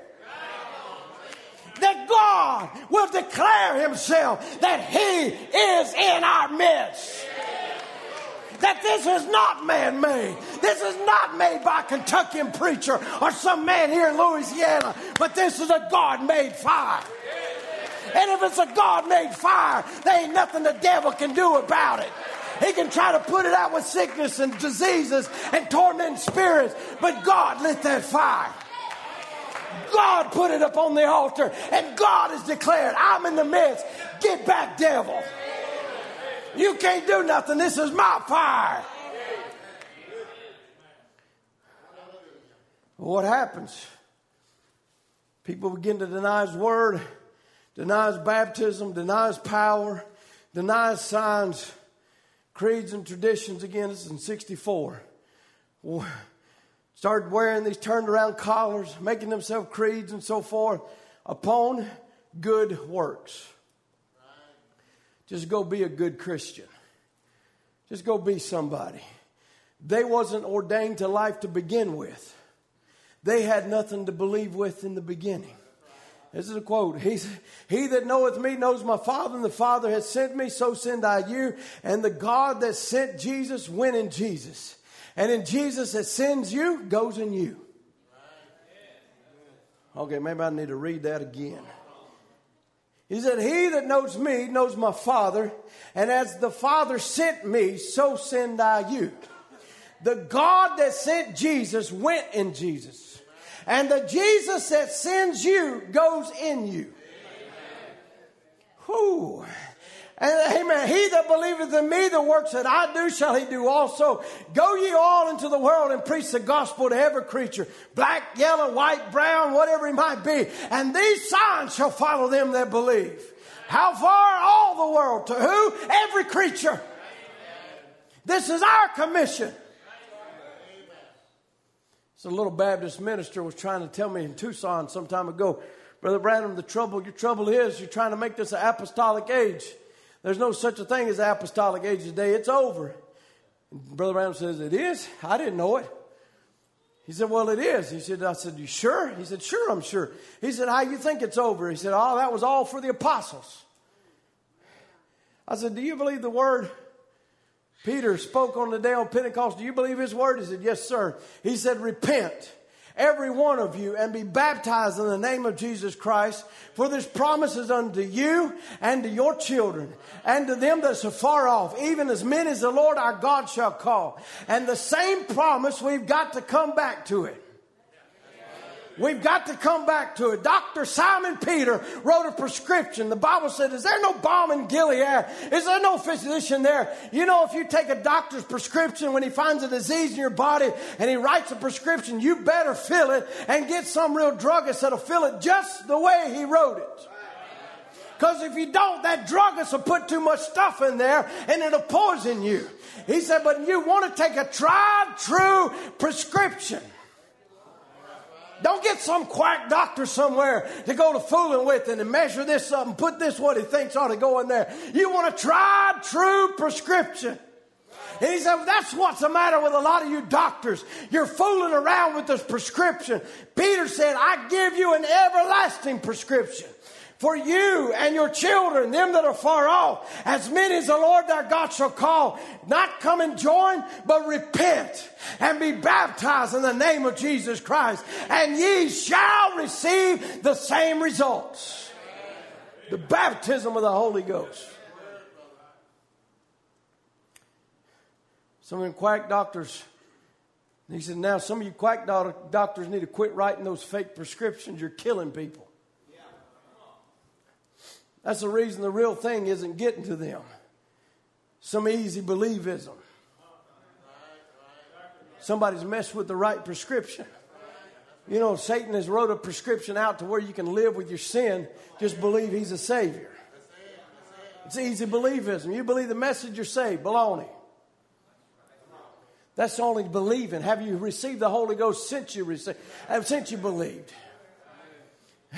that God will declare himself that he is in our midst that this is not man made. This is not made by a Kentuckian preacher or some man here in Louisiana, but this is a God made fire. And if it's a God made fire, there ain't nothing the devil can do about it. He can try to put it out with sickness and diseases and tormenting spirits, but God lit that fire. God put it up on the altar, and God has declared, I'm in the midst. Get back, devil. You can't do nothing. This is my fire. What happens? People begin to deny His word, deny His baptism, deny His power, deny His signs, creeds and traditions. Again, this is in 64. Started wearing these turned around collars, making themselves creeds and so forth upon good works. Just go be a good Christian. Just go be somebody. They wasn't ordained to life to begin with. They had nothing to believe with in the beginning. This is a quote. He's, he that knoweth me knows my Father, and the Father has sent me, so send I you. And the God that sent Jesus went in Jesus. And in Jesus that sends you goes in you. Okay, maybe I need to read that again. He said, He that knows me knows my Father, and as the Father sent me, so send I you. The God that sent Jesus went in Jesus. And the Jesus that sends you goes in you. Whew. And amen. He that believeth in me, the works that I do, shall he do also. Go ye all into the world and preach the gospel to every creature, black, yellow, white, brown, whatever he might be. And these signs shall follow them that believe. How far? All the world. To who? Every creature. This is our commission. So a little Baptist minister was trying to tell me in Tucson some time ago, Brother Branham, the trouble, your trouble is you're trying to make this an apostolic age. There's no such a thing as apostolic age today. It's over. And Brother Branham says, It is? I didn't know it. He said, Well, it is. He said, I said, You sure? He said, Sure, I'm sure. He said, How you think it's over? He said, Oh, that was all for the apostles. I said, Do you believe the word Peter spoke on the day of Pentecost? Do you believe his word? He said, Yes, sir. He said, Repent every one of you and be baptized in the name of Jesus Christ. For this promise is unto you and to your children and to them that are far off, even as many as the Lord our God shall call. And the same promise, we've got to come back to it. We've got to come back to it. Dr. Simon Peter wrote a prescription. The Bible said, Is there no balm in Gilead? Is there no physician there? You know, if you take a doctor's prescription when he finds a disease in your body and he writes a prescription, you better fill it and get some real druggist that'll fill it just the way he wrote it. Because if you don't, that druggist will put too much stuff in there and it'll poison you. He said, but you want to take a tried, true prescription. Don't get some quack doctor somewhere to go to fooling with and to measure this up and put this what he thinks ought to go in there. You want a tried, true prescription. And he said, That's what's the matter with a lot of you doctors. You're fooling around with this prescription. Peter said, I give you an everlasting prescription for you and your children, them that are far off, as many as the Lord our God shall call, not come and join, but repent and be baptized in the name of Jesus Christ, and ye shall receive the same results. The baptism of the Holy Ghost. Some of them quack doctors, he said, now some of you quack doctors need to quit writing those fake prescriptions. You're killing people. That's the reason the real thing isn't getting to them. Some easy believism. Somebody's messed with the right prescription. You know, Satan has wrote a prescription out to where you can live with your sin, just believe he's a savior. It's easy believism. You believe the message you're saved. Baloney. That's only believing. Have you received the Holy Ghost since you received, since you believed?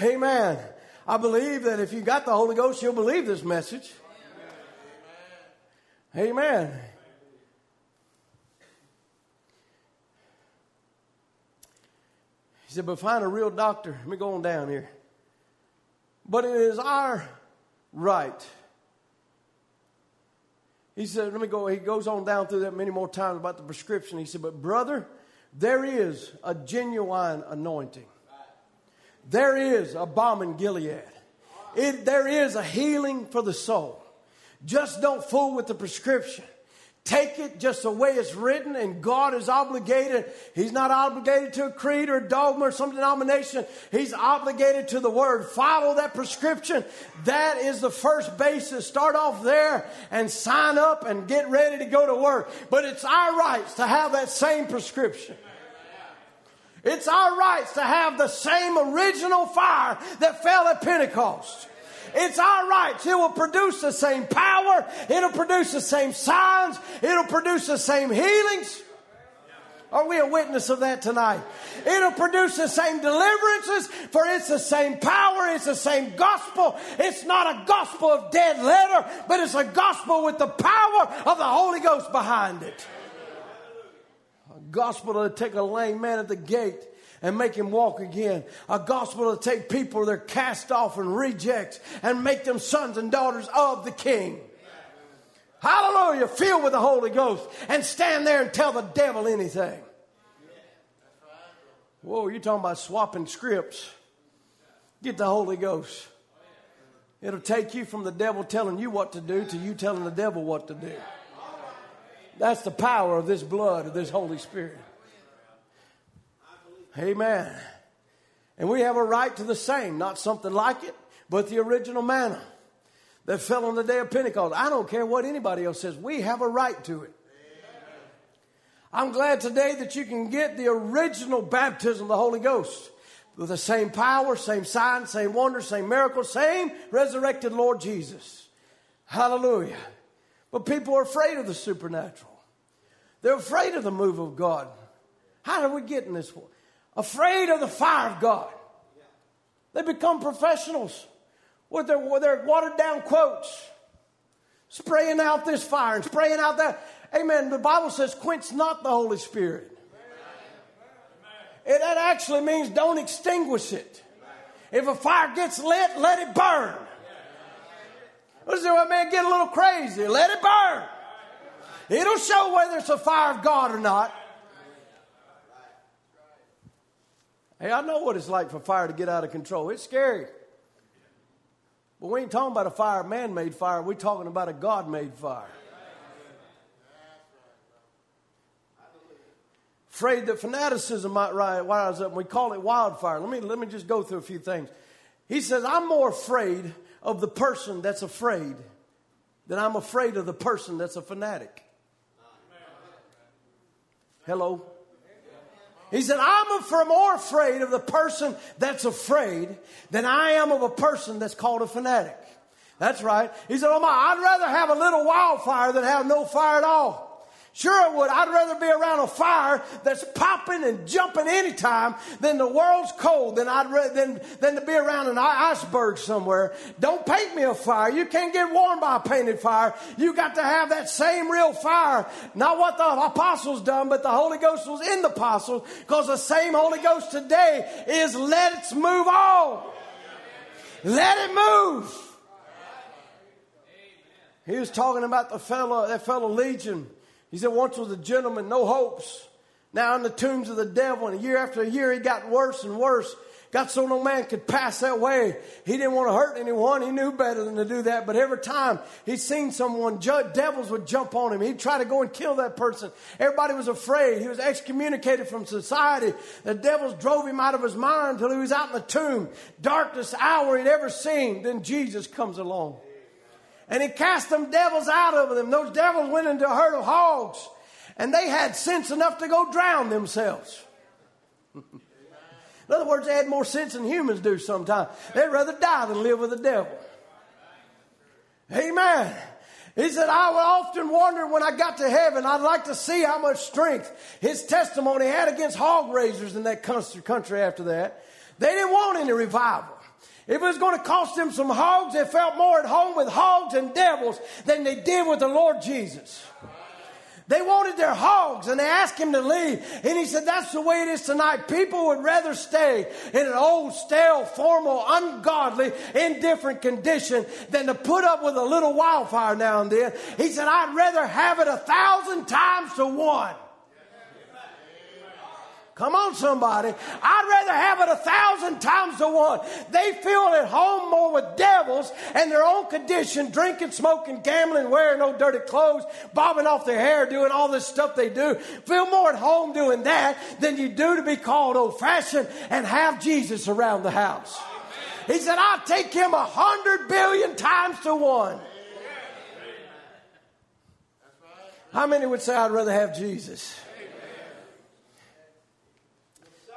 Amen. I believe that if you got the Holy Ghost, you'll believe this message. Amen. Amen. He said, but find a real doctor. Let me go on down here. But it is our right. He said, let me go. He goes on down through that many more times about the prescription. He said, but brother, there is a genuine anointing. There is a balm in Gilead. It, there is a healing for the soul. Just don't fool with the prescription. Take it just the way it's written, and God is obligated. He's not obligated to a creed or a dogma or some denomination. He's obligated to the Word. Follow that prescription. That is the first basis. Start off there and sign up and get ready to go to work. But it's our rights to have that same prescription. It's our rights to have the same original fire that fell at Pentecost. It's our rights. It will produce the same power. It'll produce the same signs. It'll produce the same healings. Are we a witness of that tonight? It'll produce the same deliverances, for it's the same power, it's the same gospel. It's not a gospel of dead letter, but it's a gospel with the power of the Holy Ghost behind it gospel to take a lame man at the gate and make him walk again. A gospel to take people that are cast off and rejects and make them sons and daughters of the King. Hallelujah. Filled with the Holy Ghost and stand there and tell the devil anything. Whoa, you're talking about swapping scripts. Get the Holy Ghost. It'll take you from the devil telling you what to do to you telling the devil what to do. That's the power of this blood, of this Holy Spirit. Amen. And we have a right to the same, not something like it, but the original manna that fell on the day of Pentecost. I don't care what anybody else says, we have a right to it. I'm glad today that you can get the original baptism of the Holy Ghost with the same power, same sign, same wonder, same miracle, same resurrected Lord Jesus. Hallelujah. But people are afraid of the supernatural. They're afraid of the move of God. How did we get in this? Afraid of the fire of God. They become professionals with their, with their watered down quotes, spraying out this fire and spraying out that. Amen. The Bible says, quench not the Holy Spirit. It, that actually means don't extinguish it. If a fire gets lit, let it burn. Let's say, well, man, get a little crazy. Let it burn. It'll show whether it's a fire of God or not. Hey, I know what it's like for fire to get out of control. It's scary. But we ain't talking about a fire, man made fire. We're talking about a God made fire. Afraid that fanaticism might rise up. and We call it wildfire. Let me, let me just go through a few things. He says, I'm more afraid of the person that's afraid than I'm afraid of the person that's a fanatic. Hello? He said, I'm more afraid of the person that's afraid than I am of a person that's called a fanatic. That's right. He said, Oh my, I'd rather have a little wildfire than have no fire at all. Sure I would. I'd rather be around a fire that's popping and jumping anytime than the world's cold than I'd re- than, than to be around an iceberg somewhere. Don't paint me a fire. You can't get warm by a painted fire. You got to have that same real fire. Not what the apostles done, but the Holy Ghost was in the apostles because the same Holy Ghost today is let's move on. Let it move. He was talking about the fellow, that fellow Legion he said, once was a gentleman, no hopes. Now in the tombs of the devil, and year after year he got worse and worse. Got so no man could pass that way. He didn't want to hurt anyone. He knew better than to do that. But every time he'd seen someone, devils would jump on him. He'd try to go and kill that person. Everybody was afraid. He was excommunicated from society. The devils drove him out of his mind until he was out in the tomb. Darkest hour he'd ever seen. Then Jesus comes along and he cast them devils out of them. Those devils went into a herd of hogs, and they had sense enough to go drown themselves. *laughs* In other words, they had more sense than humans do sometimes. They'd rather die than live with the devil. Amen. He said, I would often wonder when I got to heaven, I'd like to see how much strength his testimony had against hog raisers in that country after that. They didn't want any revival. If it was going to cost them some hogs, they felt more at home with hogs and devils than they did with the Lord Jesus. They wanted their hogs and they asked him to leave. And he said, That's the way it is tonight. People would rather stay in an old, stale, formal, ungodly, indifferent condition than to put up with a little wildfire now and then. He said, I'd rather have it a thousand times to one Come on, somebody. I'd rather have it a thousand times to one. They feel at home more with devils and their own condition, drinking, smoking, gambling, wearing no dirty clothes, bobbing off their hair, doing all this stuff they do. Feel more at home doing that than you do to be called old fashioned and have Jesus around the house. He said, I'll take him a hundred billion times to one. How many would say I'd rather have Jesus?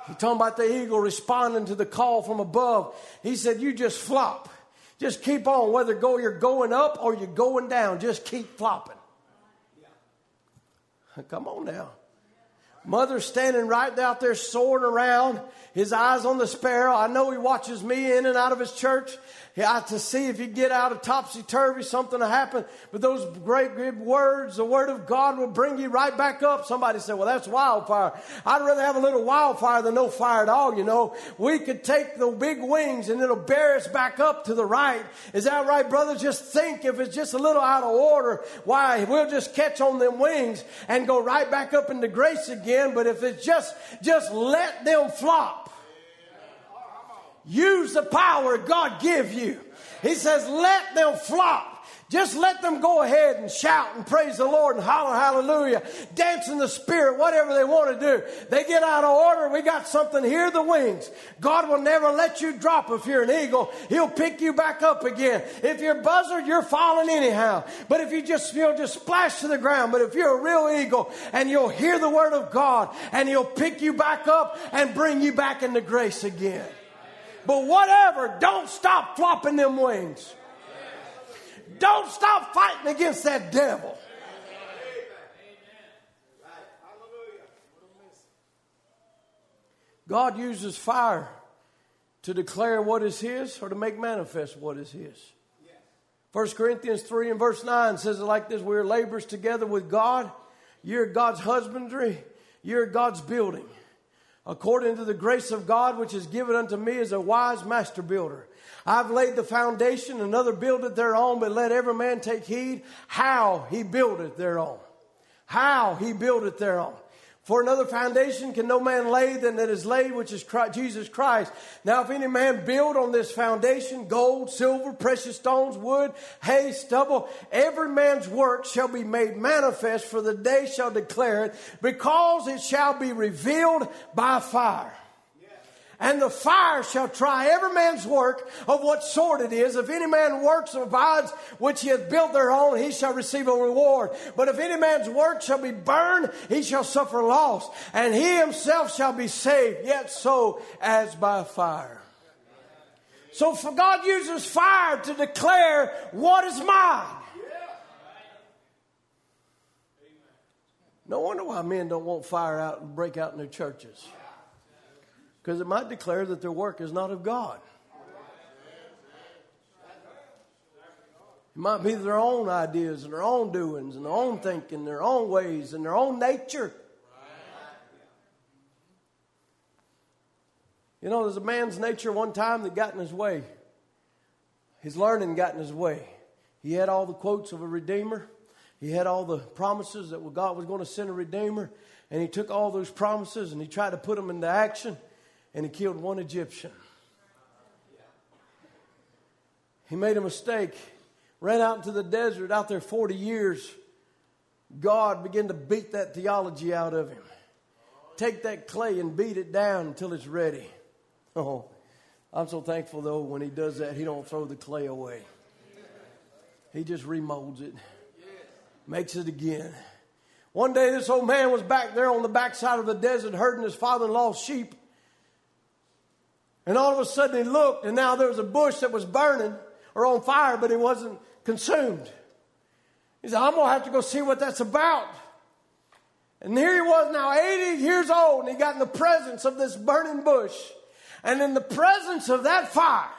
He's talking about the eagle responding to the call from above. He said, You just flop. Just keep on. Whether go you're going up or you're going down, just keep flopping. *laughs* Come on now. Mother's standing right out there soaring around, his eyes on the sparrow. I know he watches me in and out of his church. Yeah, to see if you get out of topsy turvy, something will happen. But those great, great words, the word of God will bring you right back up. Somebody said, well, that's wildfire. I'd rather have a little wildfire than no fire at all, you know. We could take the big wings and it'll bear us back up to the right. Is that right, brother? Just think if it's just a little out of order, why, we'll just catch on them wings and go right back up into grace again. But if it's just, just let them flop. Use the power God give you. He says, let them flop. Just let them go ahead and shout and praise the Lord and holler hallelujah, dance in the spirit, whatever they want to do. They get out of order. We got something here, the wings. God will never let you drop if you're an eagle. He'll pick you back up again. If you're buzzard, you're falling anyhow. But if you just, you'll just splash to the ground. But if you're a real eagle and you'll hear the word of God and he'll pick you back up and bring you back into grace again. But whatever, don't stop flopping them wings. Don't stop fighting against that devil. God uses fire to declare what is His or to make manifest what is His. 1 Corinthians 3 and verse 9 says it like this We are laborers together with God. You're God's husbandry, you're God's building. According to the grace of God, which is given unto me as a wise master builder. I've laid the foundation, another buildeth thereon, but let every man take heed how he buildeth thereon. How he buildeth thereon. For another foundation can no man lay than that is laid, which is Christ, Jesus Christ. Now, if any man build on this foundation gold, silver, precious stones, wood, hay, stubble, every man's work shall be made manifest, for the day shall declare it, because it shall be revealed by fire and the fire shall try every man's work of what sort it is. If any man works abides which he hath built thereon, he shall receive a reward. But if any man's work shall be burned, he shall suffer loss, and he himself shall be saved, yet so as by fire. So for God uses fire to declare what is mine. No wonder why men don't want fire out and break out in their churches because it might declare that their work is not of God. It might be their own ideas and their own doings and their own thinking, their own ways and their own nature. You know, there's a man's nature one time that got in his way. His learning got in his way. He had all the quotes of a redeemer. He had all the promises that God was going to send a redeemer. And he took all those promises and he tried to put them into action and he killed one Egyptian. He made a mistake, ran out into the desert, out there 40 years. God began to beat that theology out of him. Take that clay and beat it down until it's ready. *laughs* Oh, I'm so thankful though when he does that, he don't throw the clay away. He just remolds it, makes it again. One day, this old man was back there on the backside of the desert herding his father in law's sheep. And all of a sudden he looked, and now there was a bush that was burning or on fire, but it wasn't consumed. He said, I'm going to have to go see what that's about. And here he was now 80 years old, and he got in the presence of this burning bush. And in the presence of that fire,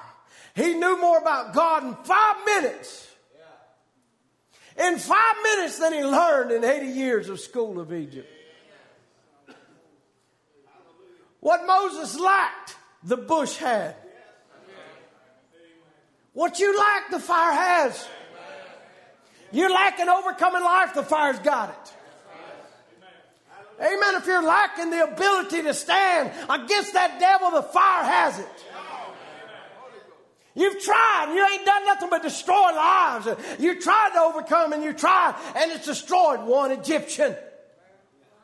he knew more about God in five minutes. In five minutes than he learned in 80 years of school of Egypt. What Moses lacked, the bush had. What you lack, the fire has. You lack an overcoming life, the fire's got it. Amen. If you're lacking the ability to stand against that devil, the fire has it. You've tried, you ain't done nothing but destroy lives. You tried to overcome and you tried, and it's destroyed one Egyptian.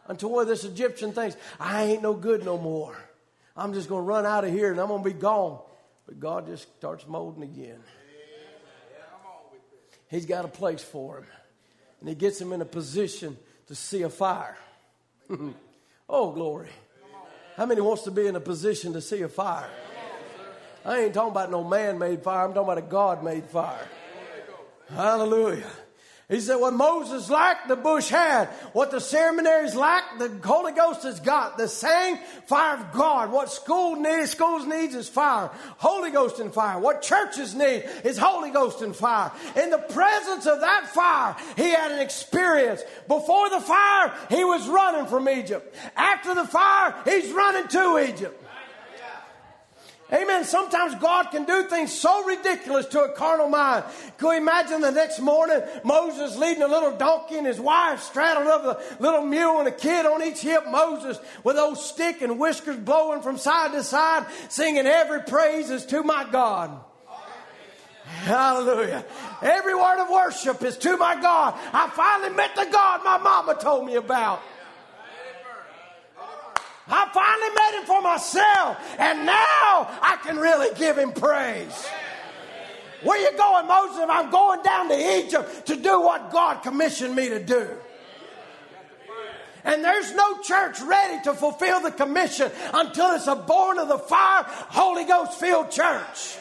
Until where this Egyptian thinks, I ain't no good no more. I'm just going to run out of here and I'm going to be gone. But God just starts molding again. He's got a place for him. And he gets him in a position to see a fire. *laughs* oh, glory. How many wants to be in a position to see a fire? I ain't talking about no man made fire. I'm talking about a God made fire. Hallelujah. He said, what Moses lacked, the bush had. What the seminaries lacked, the Holy Ghost has got. The same fire of God. What school needs, schools needs is fire. Holy Ghost and fire. What churches need is Holy Ghost and fire. In the presence of that fire, he had an experience. Before the fire, he was running from Egypt. After the fire, he's running to Egypt. Amen. Sometimes God can do things so ridiculous to a carnal mind. Can you imagine the next morning Moses leading a little donkey and his wife straddled up a little mule and a kid on each hip? Moses with those stick and whiskers blowing from side to side, singing every praise is to my God. Hallelujah. Every word of worship is to my God. I finally met the God my mama told me about. I finally made him for myself, and now I can really give him praise. Where you going, Moses? I'm going down to Egypt to do what God commissioned me to do. And there's no church ready to fulfill the commission until it's a born of the fire, Holy Ghost filled church.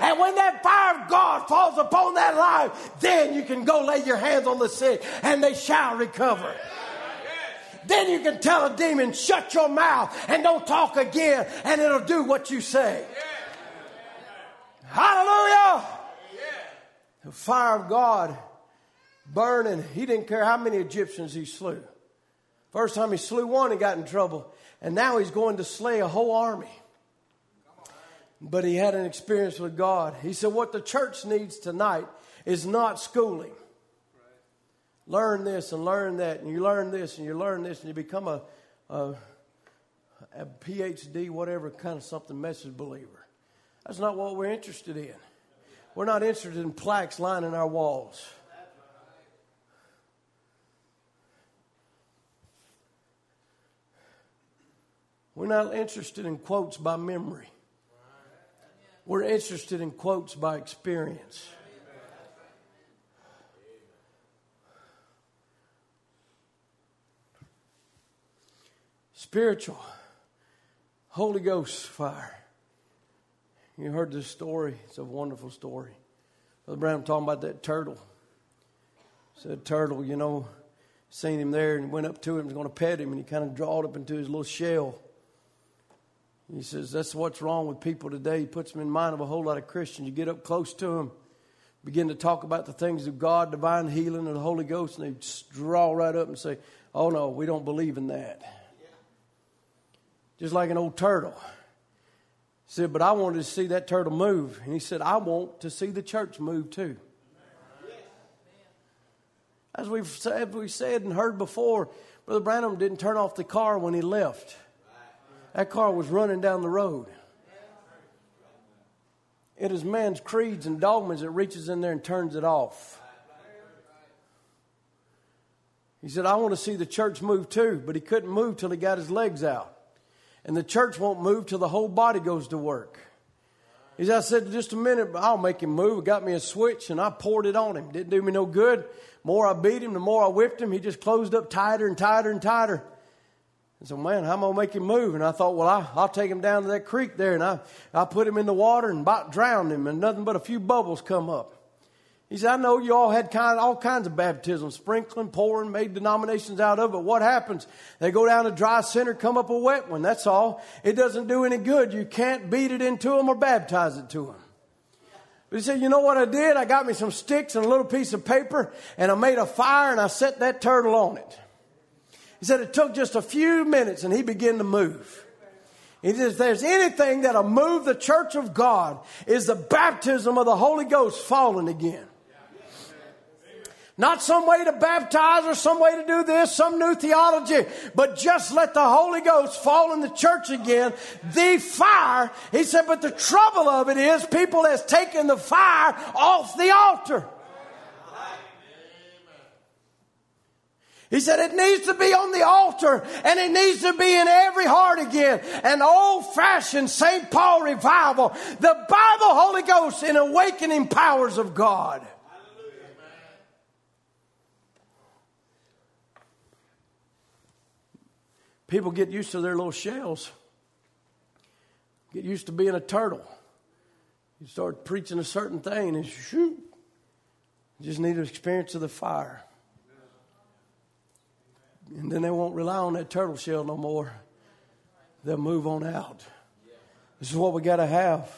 And when that fire of God falls upon that life, then you can go lay your hands on the sick and they shall recover. Then you can tell a demon, shut your mouth and don't talk again, and it'll do what you say. Hallelujah! The fire of God burning. He didn't care how many Egyptians he slew. First time he slew one, he got in trouble. And now he's going to slay a whole army. But he had an experience with God. He said, What the church needs tonight is not schooling. Learn this and learn that, and you learn this and you learn this, and you become a, a, a PhD, whatever kind of something message believer. That's not what we're interested in. We're not interested in plaques lining our walls. We're not interested in quotes by memory. We're interested in quotes by experience. Spiritual, Holy Ghost fire. You heard this story. It's a wonderful story. Brother Brown talking about that turtle. Said turtle, you know, seen him there and went up to him, was going to pet him, and he kind of drawed up into his little shell. He says, That's what's wrong with people today. He puts them in mind of a whole lot of Christians. You get up close to them, begin to talk about the things of God, divine healing, and the Holy Ghost, and they draw right up and say, Oh, no, we don't believe in that. Just like an old turtle. He said, But I wanted to see that turtle move. And he said, I want to see the church move too. As we've said, we said and heard before, Brother Branham didn't turn off the car when he left. That car was running down the road. It is man's creeds and dogmas that reaches in there and turns it off. He said, I want to see the church move too, but he couldn't move till he got his legs out. And the church won't move till the whole body goes to work. He said, I said, just a minute, I'll make him move. Got me a switch and I poured it on him. Didn't do me no good. The more I beat him, the more I whipped him. He just closed up tighter and tighter and tighter. And so, man, how am I going to make him move? And I thought, well, I, will take him down to that creek there and I, I put him in the water and about drowned him and nothing but a few bubbles come up. He said, I know you all had kind, all kinds of baptisms, sprinkling, pouring, made denominations out of it. What happens? They go down a dry center, come up a wet one. That's all. It doesn't do any good. You can't beat it into them or baptize it to them. But he said, you know what I did? I got me some sticks and a little piece of paper and I made a fire and I set that turtle on it. He said it took just a few minutes and he began to move. He says, if there's anything that'll move the church of God is the baptism of the Holy Ghost falling again. Not some way to baptize or some way to do this, some new theology, but just let the Holy Ghost fall in the church again. The fire, he said, but the trouble of it is people has taken the fire off the altar. He said it needs to be on the altar and it needs to be in every heart again. An old fashioned St. Paul revival. The Bible, Holy Ghost, in awakening powers of God. People get used to their little shells, get used to being a turtle. You start preaching a certain thing and shoot. You just need an experience of the fire. And then they won't rely on that turtle shell no more. They'll move on out. This is what we got to have.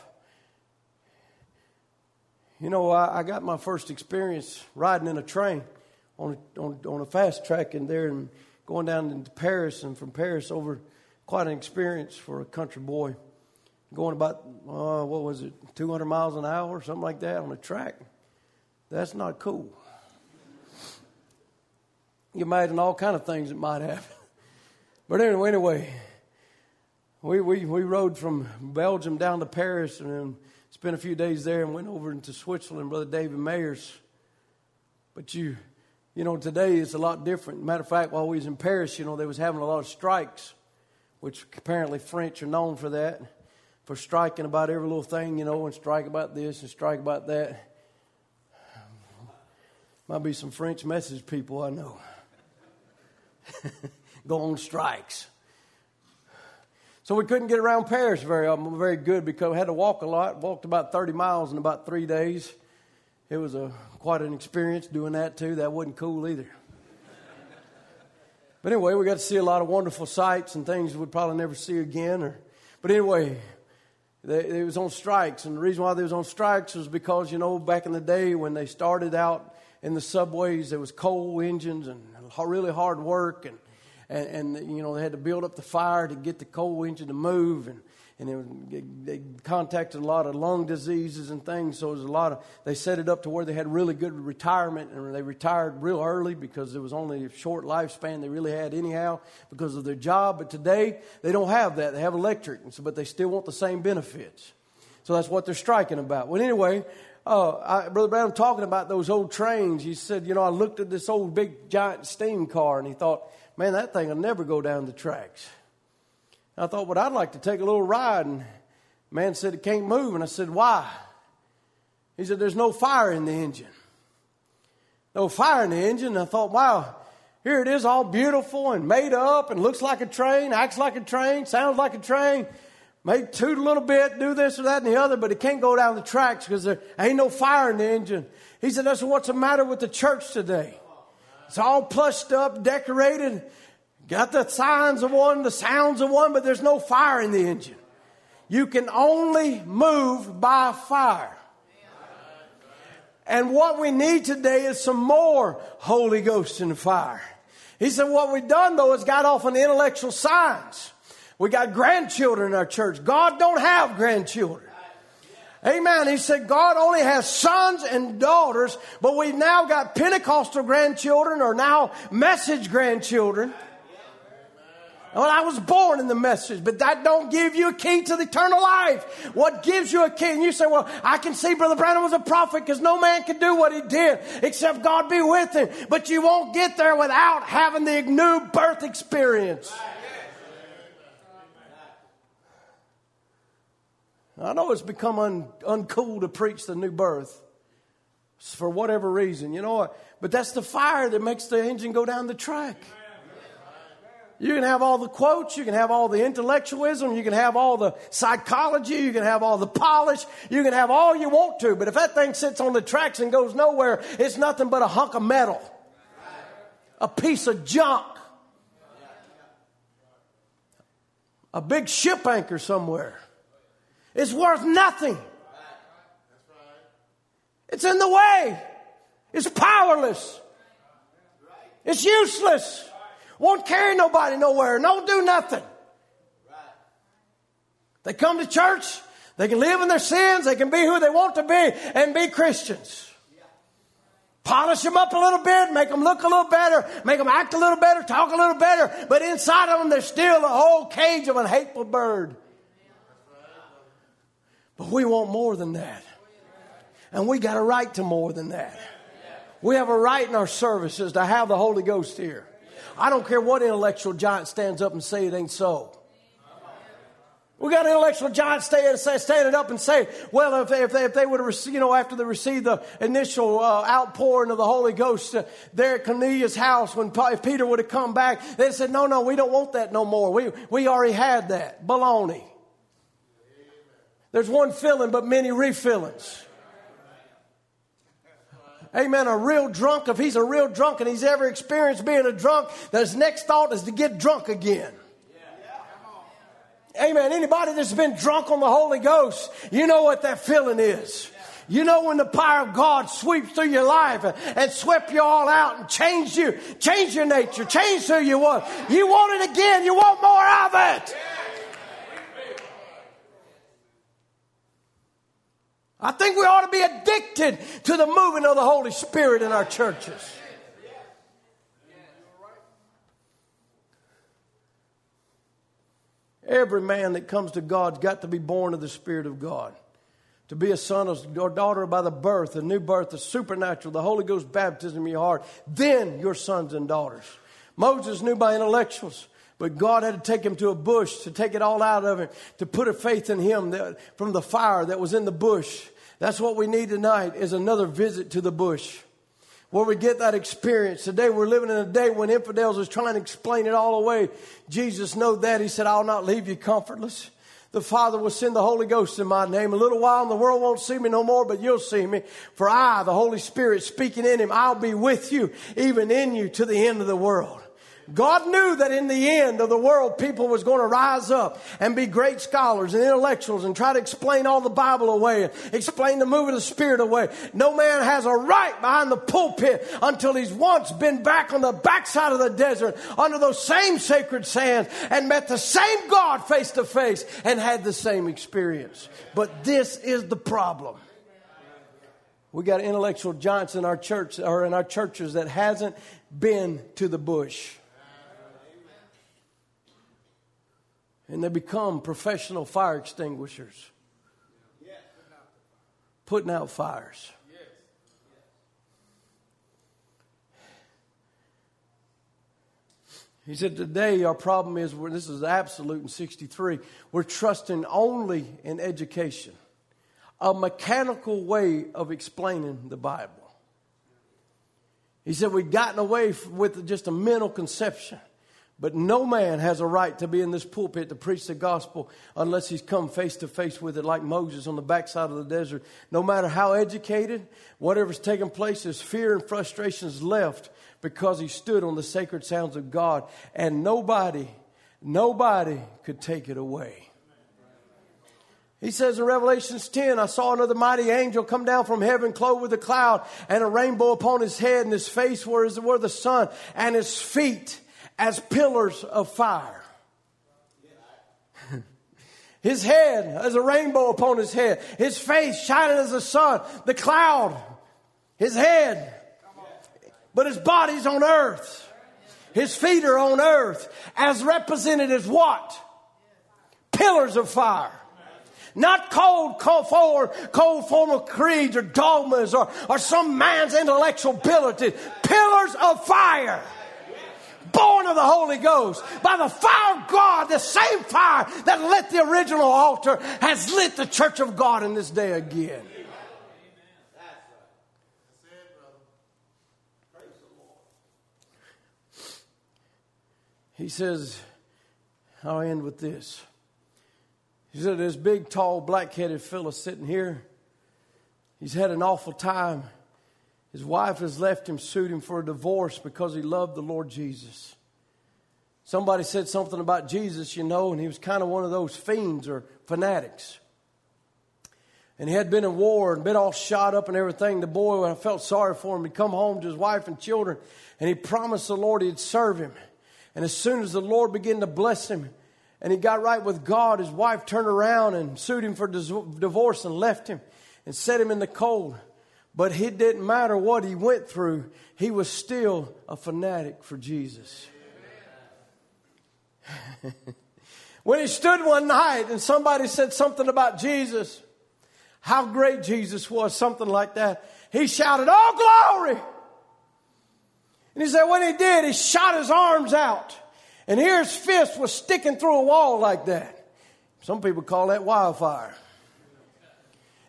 You know, I, I, got my first experience riding in a train on a, on, on a fast track in there and going down into Paris and from Paris over quite an experience for a country boy. Going about, uh, what was it, 200 miles an hour or something like that on a track. That's not cool. You imagine all kind of things that might happen. *laughs* But anyway, anyway, we, we, we rode from Belgium down to Paris and then spent a few days there and went over into Switzerland, Brother David Mayers. But you, you know, today it's a lot different. Matter of fact, while we was in Paris, you know, they was having a lot of strikes, which apparently French are known for that, for striking about every little thing, you know, and strike about this and strike about that. Might be some French message people I know. *laughs* go on strikes. So we couldn't get around Paris very um, very good because we had to walk a lot. Walked about 30 miles in about three days. It was a quite an experience doing that too. That wasn't cool either. But anyway, we got to see a lot of wonderful sights and things we'd probably never see again. Or, but anyway, they, they was on strikes, and the reason why they was on strikes was because you know back in the day when they started out in the subways, there was coal engines and really hard work, and and, and you know they had to build up the fire to get the coal engine to move, and and it, they contacted a lot of lung diseases and things. So it was a lot of they set it up to where they had really good retirement, and they retired real early because it was only a short lifespan they really had anyhow because of their job. But today they don't have that; they have electric, so, but they still want the same benefits. So that's what they're striking about. Well, anyway. Uh, I, Brother Brown talking about those old trains. He said, you know, I looked at this old big giant steam car and he thought, man, that thing will never go down the tracks. I thought, well, I'd like to take a little ride. And man said it can't move. And I said, why? He said, there's no fire in the engine. No fire in the engine. And I thought, wow, here it is all beautiful and made up and looks like a train, acts like a train, sounds like a train. May toot a little bit, do this or that and the other, but it can't go down the tracks because there ain't no fire in the engine. He said, that's what's the matter with the church today. It's all plushed up, decorated, Got the signs of one, the sounds of one, but there's no fire in the engine. You can only move by fire. And what we need today is some more Holy Ghost and fire. He said, what we've done though is got off on intellectual science. We got grandchildren in our church. God don't have grandchildren. Amen. He said God only has sons and daughters, but we've now got Pentecostal grandchildren or now message grandchildren. Well, I was born in the message, but that don't give you a key to the eternal life. What gives you a key? And you say, well, I can see Brother Branham was a prophet because no man can do what he did except God be with him. But you won't get there without having the new birth experience. I know it's become un, uncool to preach the new birth for whatever reason, you know, what? but that's the fire that makes the engine go down the track. You can have all the quotes, you can have all the intellectualism, you can have all the psychology, you can have all the polish, you can have all you want to, but if that thing sits on the tracks and goes nowhere, it's nothing but a hunk of metal, a piece of junk, a big ship anchor somewhere. It's worth nothing. It's in the way. It's powerless. It's useless. Won't carry nobody nowhere. Don't do nothing. They come to church. They can live in their sins. They can be who they want to be and be Christians. Polish them up a little bit, make them look a little better, make them act a little better, talk a little better, but inside of them they're still a whole cage of a hateful bird. But we want more than that. And we got a right to more than that. We have a right in our services to have the Holy Ghost here. I don't care what intellectual giant stands up and say it ain't so. We got intellectual giants standing, standing up and say, well, if they, if they, if they would have received, you know, after they received the initial uh, outpouring of the Holy Ghost uh, there at Cornelius' house, when if Peter would have come back, they said, no, no, we don't want that no more. We, we already had that. Baloney. There's one filling, but many refillings. Amen. A real drunk, if he's a real drunk and he's ever experienced being a drunk, that his next thought is to get drunk again. Amen. Anybody that's been drunk on the Holy Ghost, you know what that feeling is. You know when the power of God sweeps through your life and, swept you all out and changed you, changed your nature, changed who you were. You want it again. You want more of it. I think we ought to be addicted to the moving of the Holy Spirit in our churches. Every man that comes to God's got to be born of the Spirit of God. To be a son or daughter by the birth, the new birth, the supernatural, the Holy Ghost baptism in your heart, then your sons and daughters. Moses knew by intellectuals. But God had to take him to a bush to take it all out of him, to put a faith in him that, from the fire that was in the bush. That's what we need tonight is another visit to the bush where we get that experience. Today we're living in a day when infidels is trying to explain it all away. Jesus knew that. He said, I'll not leave you comfortless. The Father will send the Holy Ghost in my name. A little while and the world won't see me no more, but you'll see me. For I, the Holy Spirit speaking in him, I'll be with you, even in you to the end of the world. God knew that in the end of the world, people was going to rise up and be great scholars and intellectuals and try to explain all the Bible away, and explain the move of the Spirit away. No man has a right behind the pulpit until he's once been back on the backside of the desert under those same sacred sands and met the same God face to face and had the same experience. But this is the problem. We got intellectual giants in our church or in our churches that hasn't been to the bush. And they become professional fire extinguishers, putting out fires. He said, Today our problem is, this is absolute in 63, we're trusting only in education, a mechanical way of explaining the Bible. He said, We've gotten away with just a mental conception. But no man has a right to be in this pulpit to preach the gospel unless he's come face to face with it, like Moses on the backside of the desert. No matter how educated, whatever's taken place, his fear and frustrations left because he stood on the sacred sounds of God, and nobody, nobody could take it away. He says in Revelations 10, I saw another mighty angel come down from heaven, clothed with a cloud, and a rainbow upon his head, and his face were as were the sun, and his feet as pillars of fire. His head as a rainbow upon his head. His face shining as the sun. The cloud. His head. But his body's on earth. His feet are on earth. As represented as what? Pillars of fire. Not cold, cold, cold form of creeds or dogmas or, or some man's intellectual ability. Pillars of fire born of the Holy Ghost by the fire of God, the same fire that lit the original altar has lit the church of God in this day again. He says, I'll end with this. He said, This big, tall, black headed fella sitting here, he's had an awful time his wife has left him, sued him for a divorce because he loved the Lord Jesus. Somebody said something about Jesus, you know, and he was kind of one of those fiends or fanatics. And he had been in war and been all shot up and everything. The boy, I felt sorry for him. He'd come home to his wife and children, and he promised the Lord he'd serve him. And as soon as the Lord began to bless him, and he got right with God, his wife turned around and sued him for divorce and left him and set him in the cold. But it didn't matter what he went through, he was still a fanatic for Jesus. *laughs* when he stood one night and somebody said something about Jesus, how great Jesus was, something like that, he shouted, Oh, glory! And he said, when he did, he shot his arms out. And here his fist was sticking through a wall like that. Some people call that wildfire.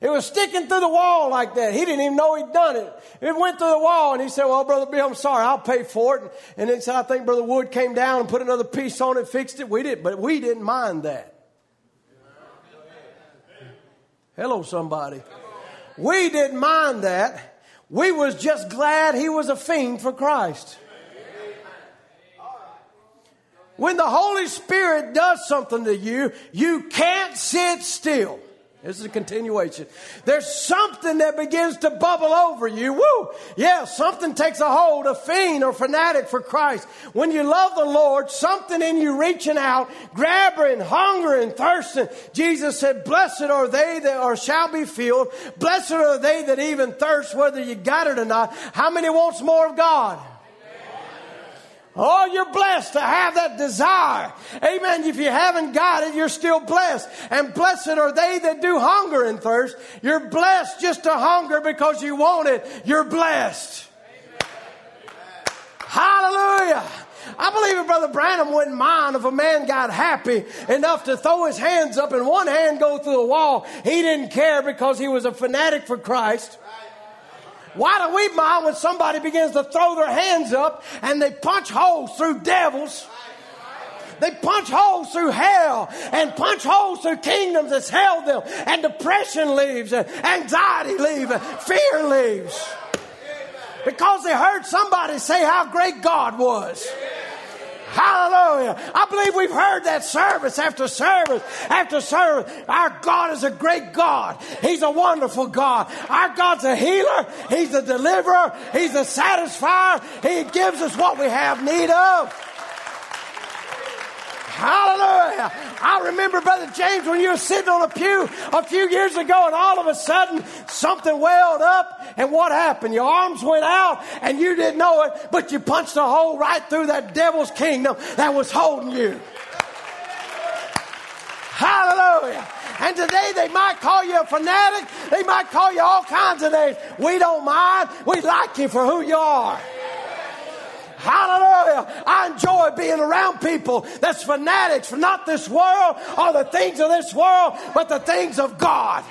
It was sticking through the wall like that. He didn't even know he'd done it. It went through the wall and he said, well, Brother Bill, I'm sorry. I'll pay for it. And then said, I think Brother Wood came down and put another piece on it, fixed it. We didn't, but we didn't mind that. Hello, somebody. We didn't mind that. We was just glad he was a fiend for Christ. When the Holy Spirit does something to you, you can't sit still. This is a continuation. There's something that begins to bubble over you. Woo! Yeah, something takes a hold, a fiend or fanatic for Christ. When you love the Lord, something in you reaching out, grabbing, hungering, thirsting. Jesus said, blessed are they that are shall be filled. Blessed are they that even thirst, whether you got it or not. How many wants more of God? Oh, you're blessed to have that desire. Amen. If you haven't got it, you're still blessed. And blessed are they that do hunger and thirst. You're blessed just to hunger because you want it. You're blessed. Hallelujah. I believe if Brother Branham wouldn't mind if a man got happy enough to throw his hands up and one hand go through the wall. He didn't care because he was a fanatic for Christ. Why do we mind when somebody begins to throw their hands up and they punch holes through devils? They punch holes through hell and punch holes through kingdoms that's held them. And depression leaves, and anxiety leaves, fear leaves. Because they heard somebody say how great God was. Hallelujah. I believe we've heard that service after service after service. Our God is a great God. He's a wonderful God. Our God's a healer. He's a deliverer. He's a satisfier. He gives us what we have need of. Hallelujah. I remember, Brother James, when you were sitting on a pew a few years ago and all of a sudden something welled up and what happened? Your arms went out and you didn't know it, but you punched a hole right through that devil's kingdom that was holding you. Hallelujah. And today they might call you a fanatic. They might call you all kinds of names. We don't mind. We like you for who you are. Hallelujah. I enjoy being around people that's fanatics for not this world or the things of this world, but the things of God.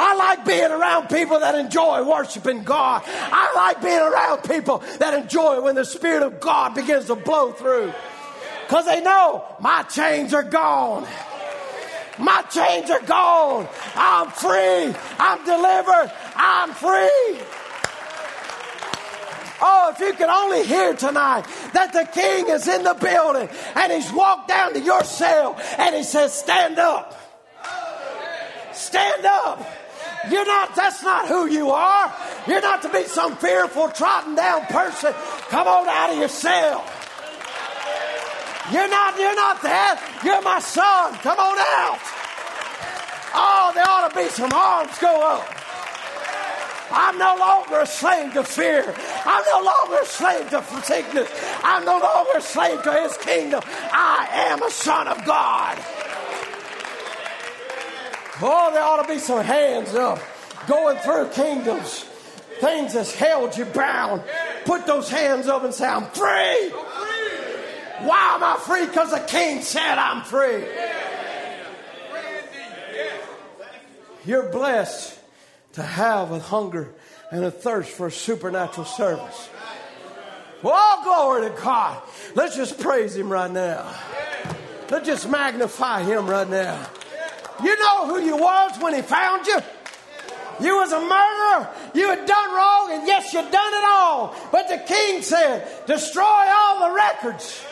I like being around people that enjoy worshiping God. I like being around people that enjoy when the Spirit of God begins to blow through. Because they know my chains are gone. My chains are gone. I'm free. I'm delivered. I'm free. Oh, if you could only hear tonight that the king is in the building and he's walked down to your cell and he says, Stand up. Stand up. You're not, that's not who you are. You're not to be some fearful, trodden down person. Come on out of your cell. You're not, you're not that. You're my son. Come on out. Oh, there ought to be some arms go up. I'm no longer a slave to fear. I'm no longer a slave to sickness. I'm no longer a slave to his kingdom. I am a son of God. Oh, there ought to be some hands up going through kingdoms. Things that's held you bound. Put those hands up and say, I'm free. Why am I free? Because the king said I'm free. You're blessed to have a hunger and a thirst for a supernatural service. Oh, glory to God. Let's just praise Him right now. Let's just magnify Him right now. You know who you was when He found you? You was a murderer. You had done wrong, and yes, you done it all. But the king said, destroy all the records.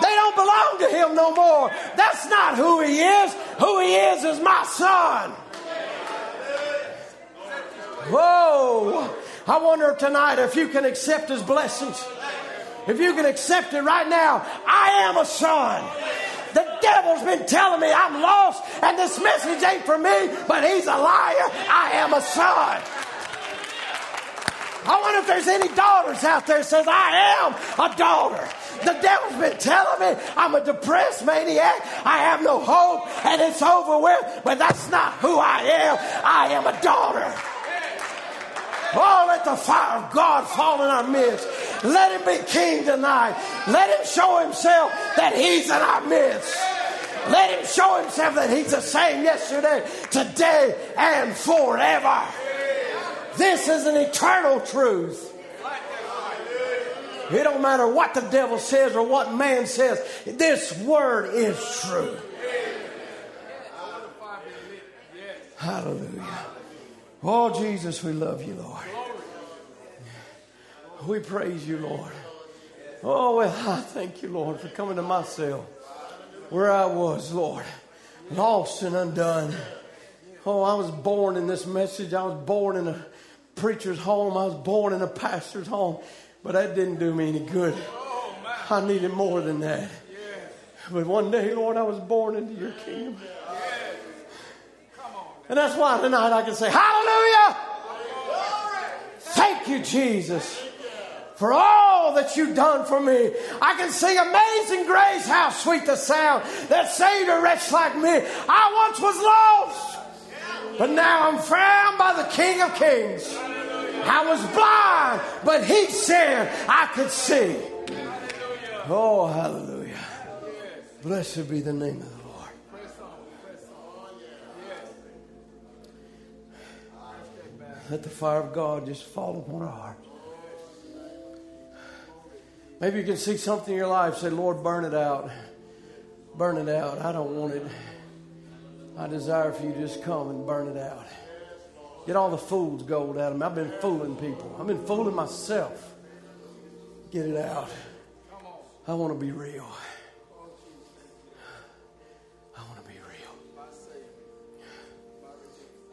They don't belong to him no more. That's not who he is. Who he is is my son. Whoa! I wonder tonight if you can accept his blessings. If you can accept it right now, I am a son. The devil's been telling me I'm lost and this message ain't for me, but he's a liar. I am a son. I wonder if there's any daughters out there says I am a daughter. The devil's been telling me I'm a depressed maniac. I have no hope and it's over with, but that's not who I am. I am a daughter. Oh, let the fire of God fall in our midst. Let him be king tonight. Let him show himself that he's in our midst. Let him show himself that he's the same yesterday, today, and forever. This is an eternal truth. It don't matter what the devil says or what man says. This word is true. Hallelujah. Oh, Jesus, we love you, Lord. We praise you, Lord. Oh, well, I thank you, Lord, for coming to my cell where I was, Lord, lost and undone. Oh, I was born in this message. I was born in a preacher's home. I was born in a pastor's home. But that didn't do me any good. I needed more than that. But one day, Lord, I was born into your kingdom. And that's why tonight I can say, Hallelujah! Thank you, Jesus, for all that you've done for me. I can sing Amazing Grace, how sweet the sound that saved a wretch like me. I once was lost, but now I'm found by the King of Kings. I was blind, but he said I could see. Oh, hallelujah. Blessed be the name of the Lord. Let the fire of God just fall upon our hearts. Maybe you can see something in your life, say, Lord, burn it out. Burn it out. I don't want it. I desire for you to just come and burn it out. Get all the fool's gold out of me. I've been fooling people. I've been fooling myself. Get it out. I want to be real. I want to be real.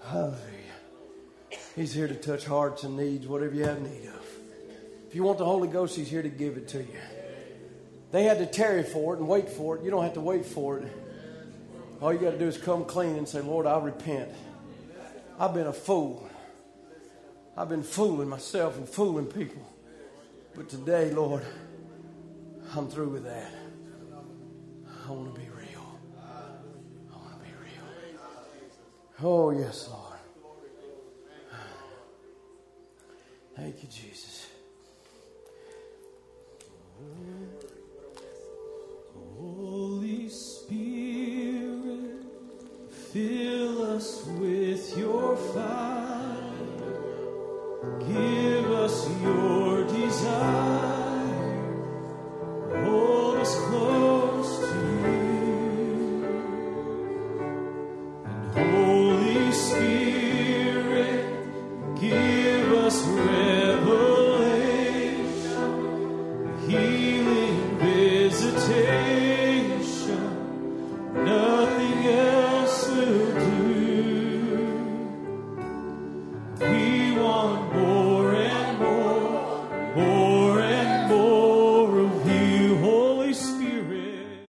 Hallelujah. He's here to touch hearts and needs, whatever you have need of. If you want the Holy Ghost, He's here to give it to you. They had to tarry for it and wait for it. You don't have to wait for it. All you got to do is come clean and say, Lord, I repent. I've been a fool. I've been fooling myself and fooling people. But today, Lord, I'm through with that. I want to be real. I want to be real. Oh, yes, Lord. Thank you, Jesus. Holy Spirit, fill us with your fire. Give us your desire. Hold us close.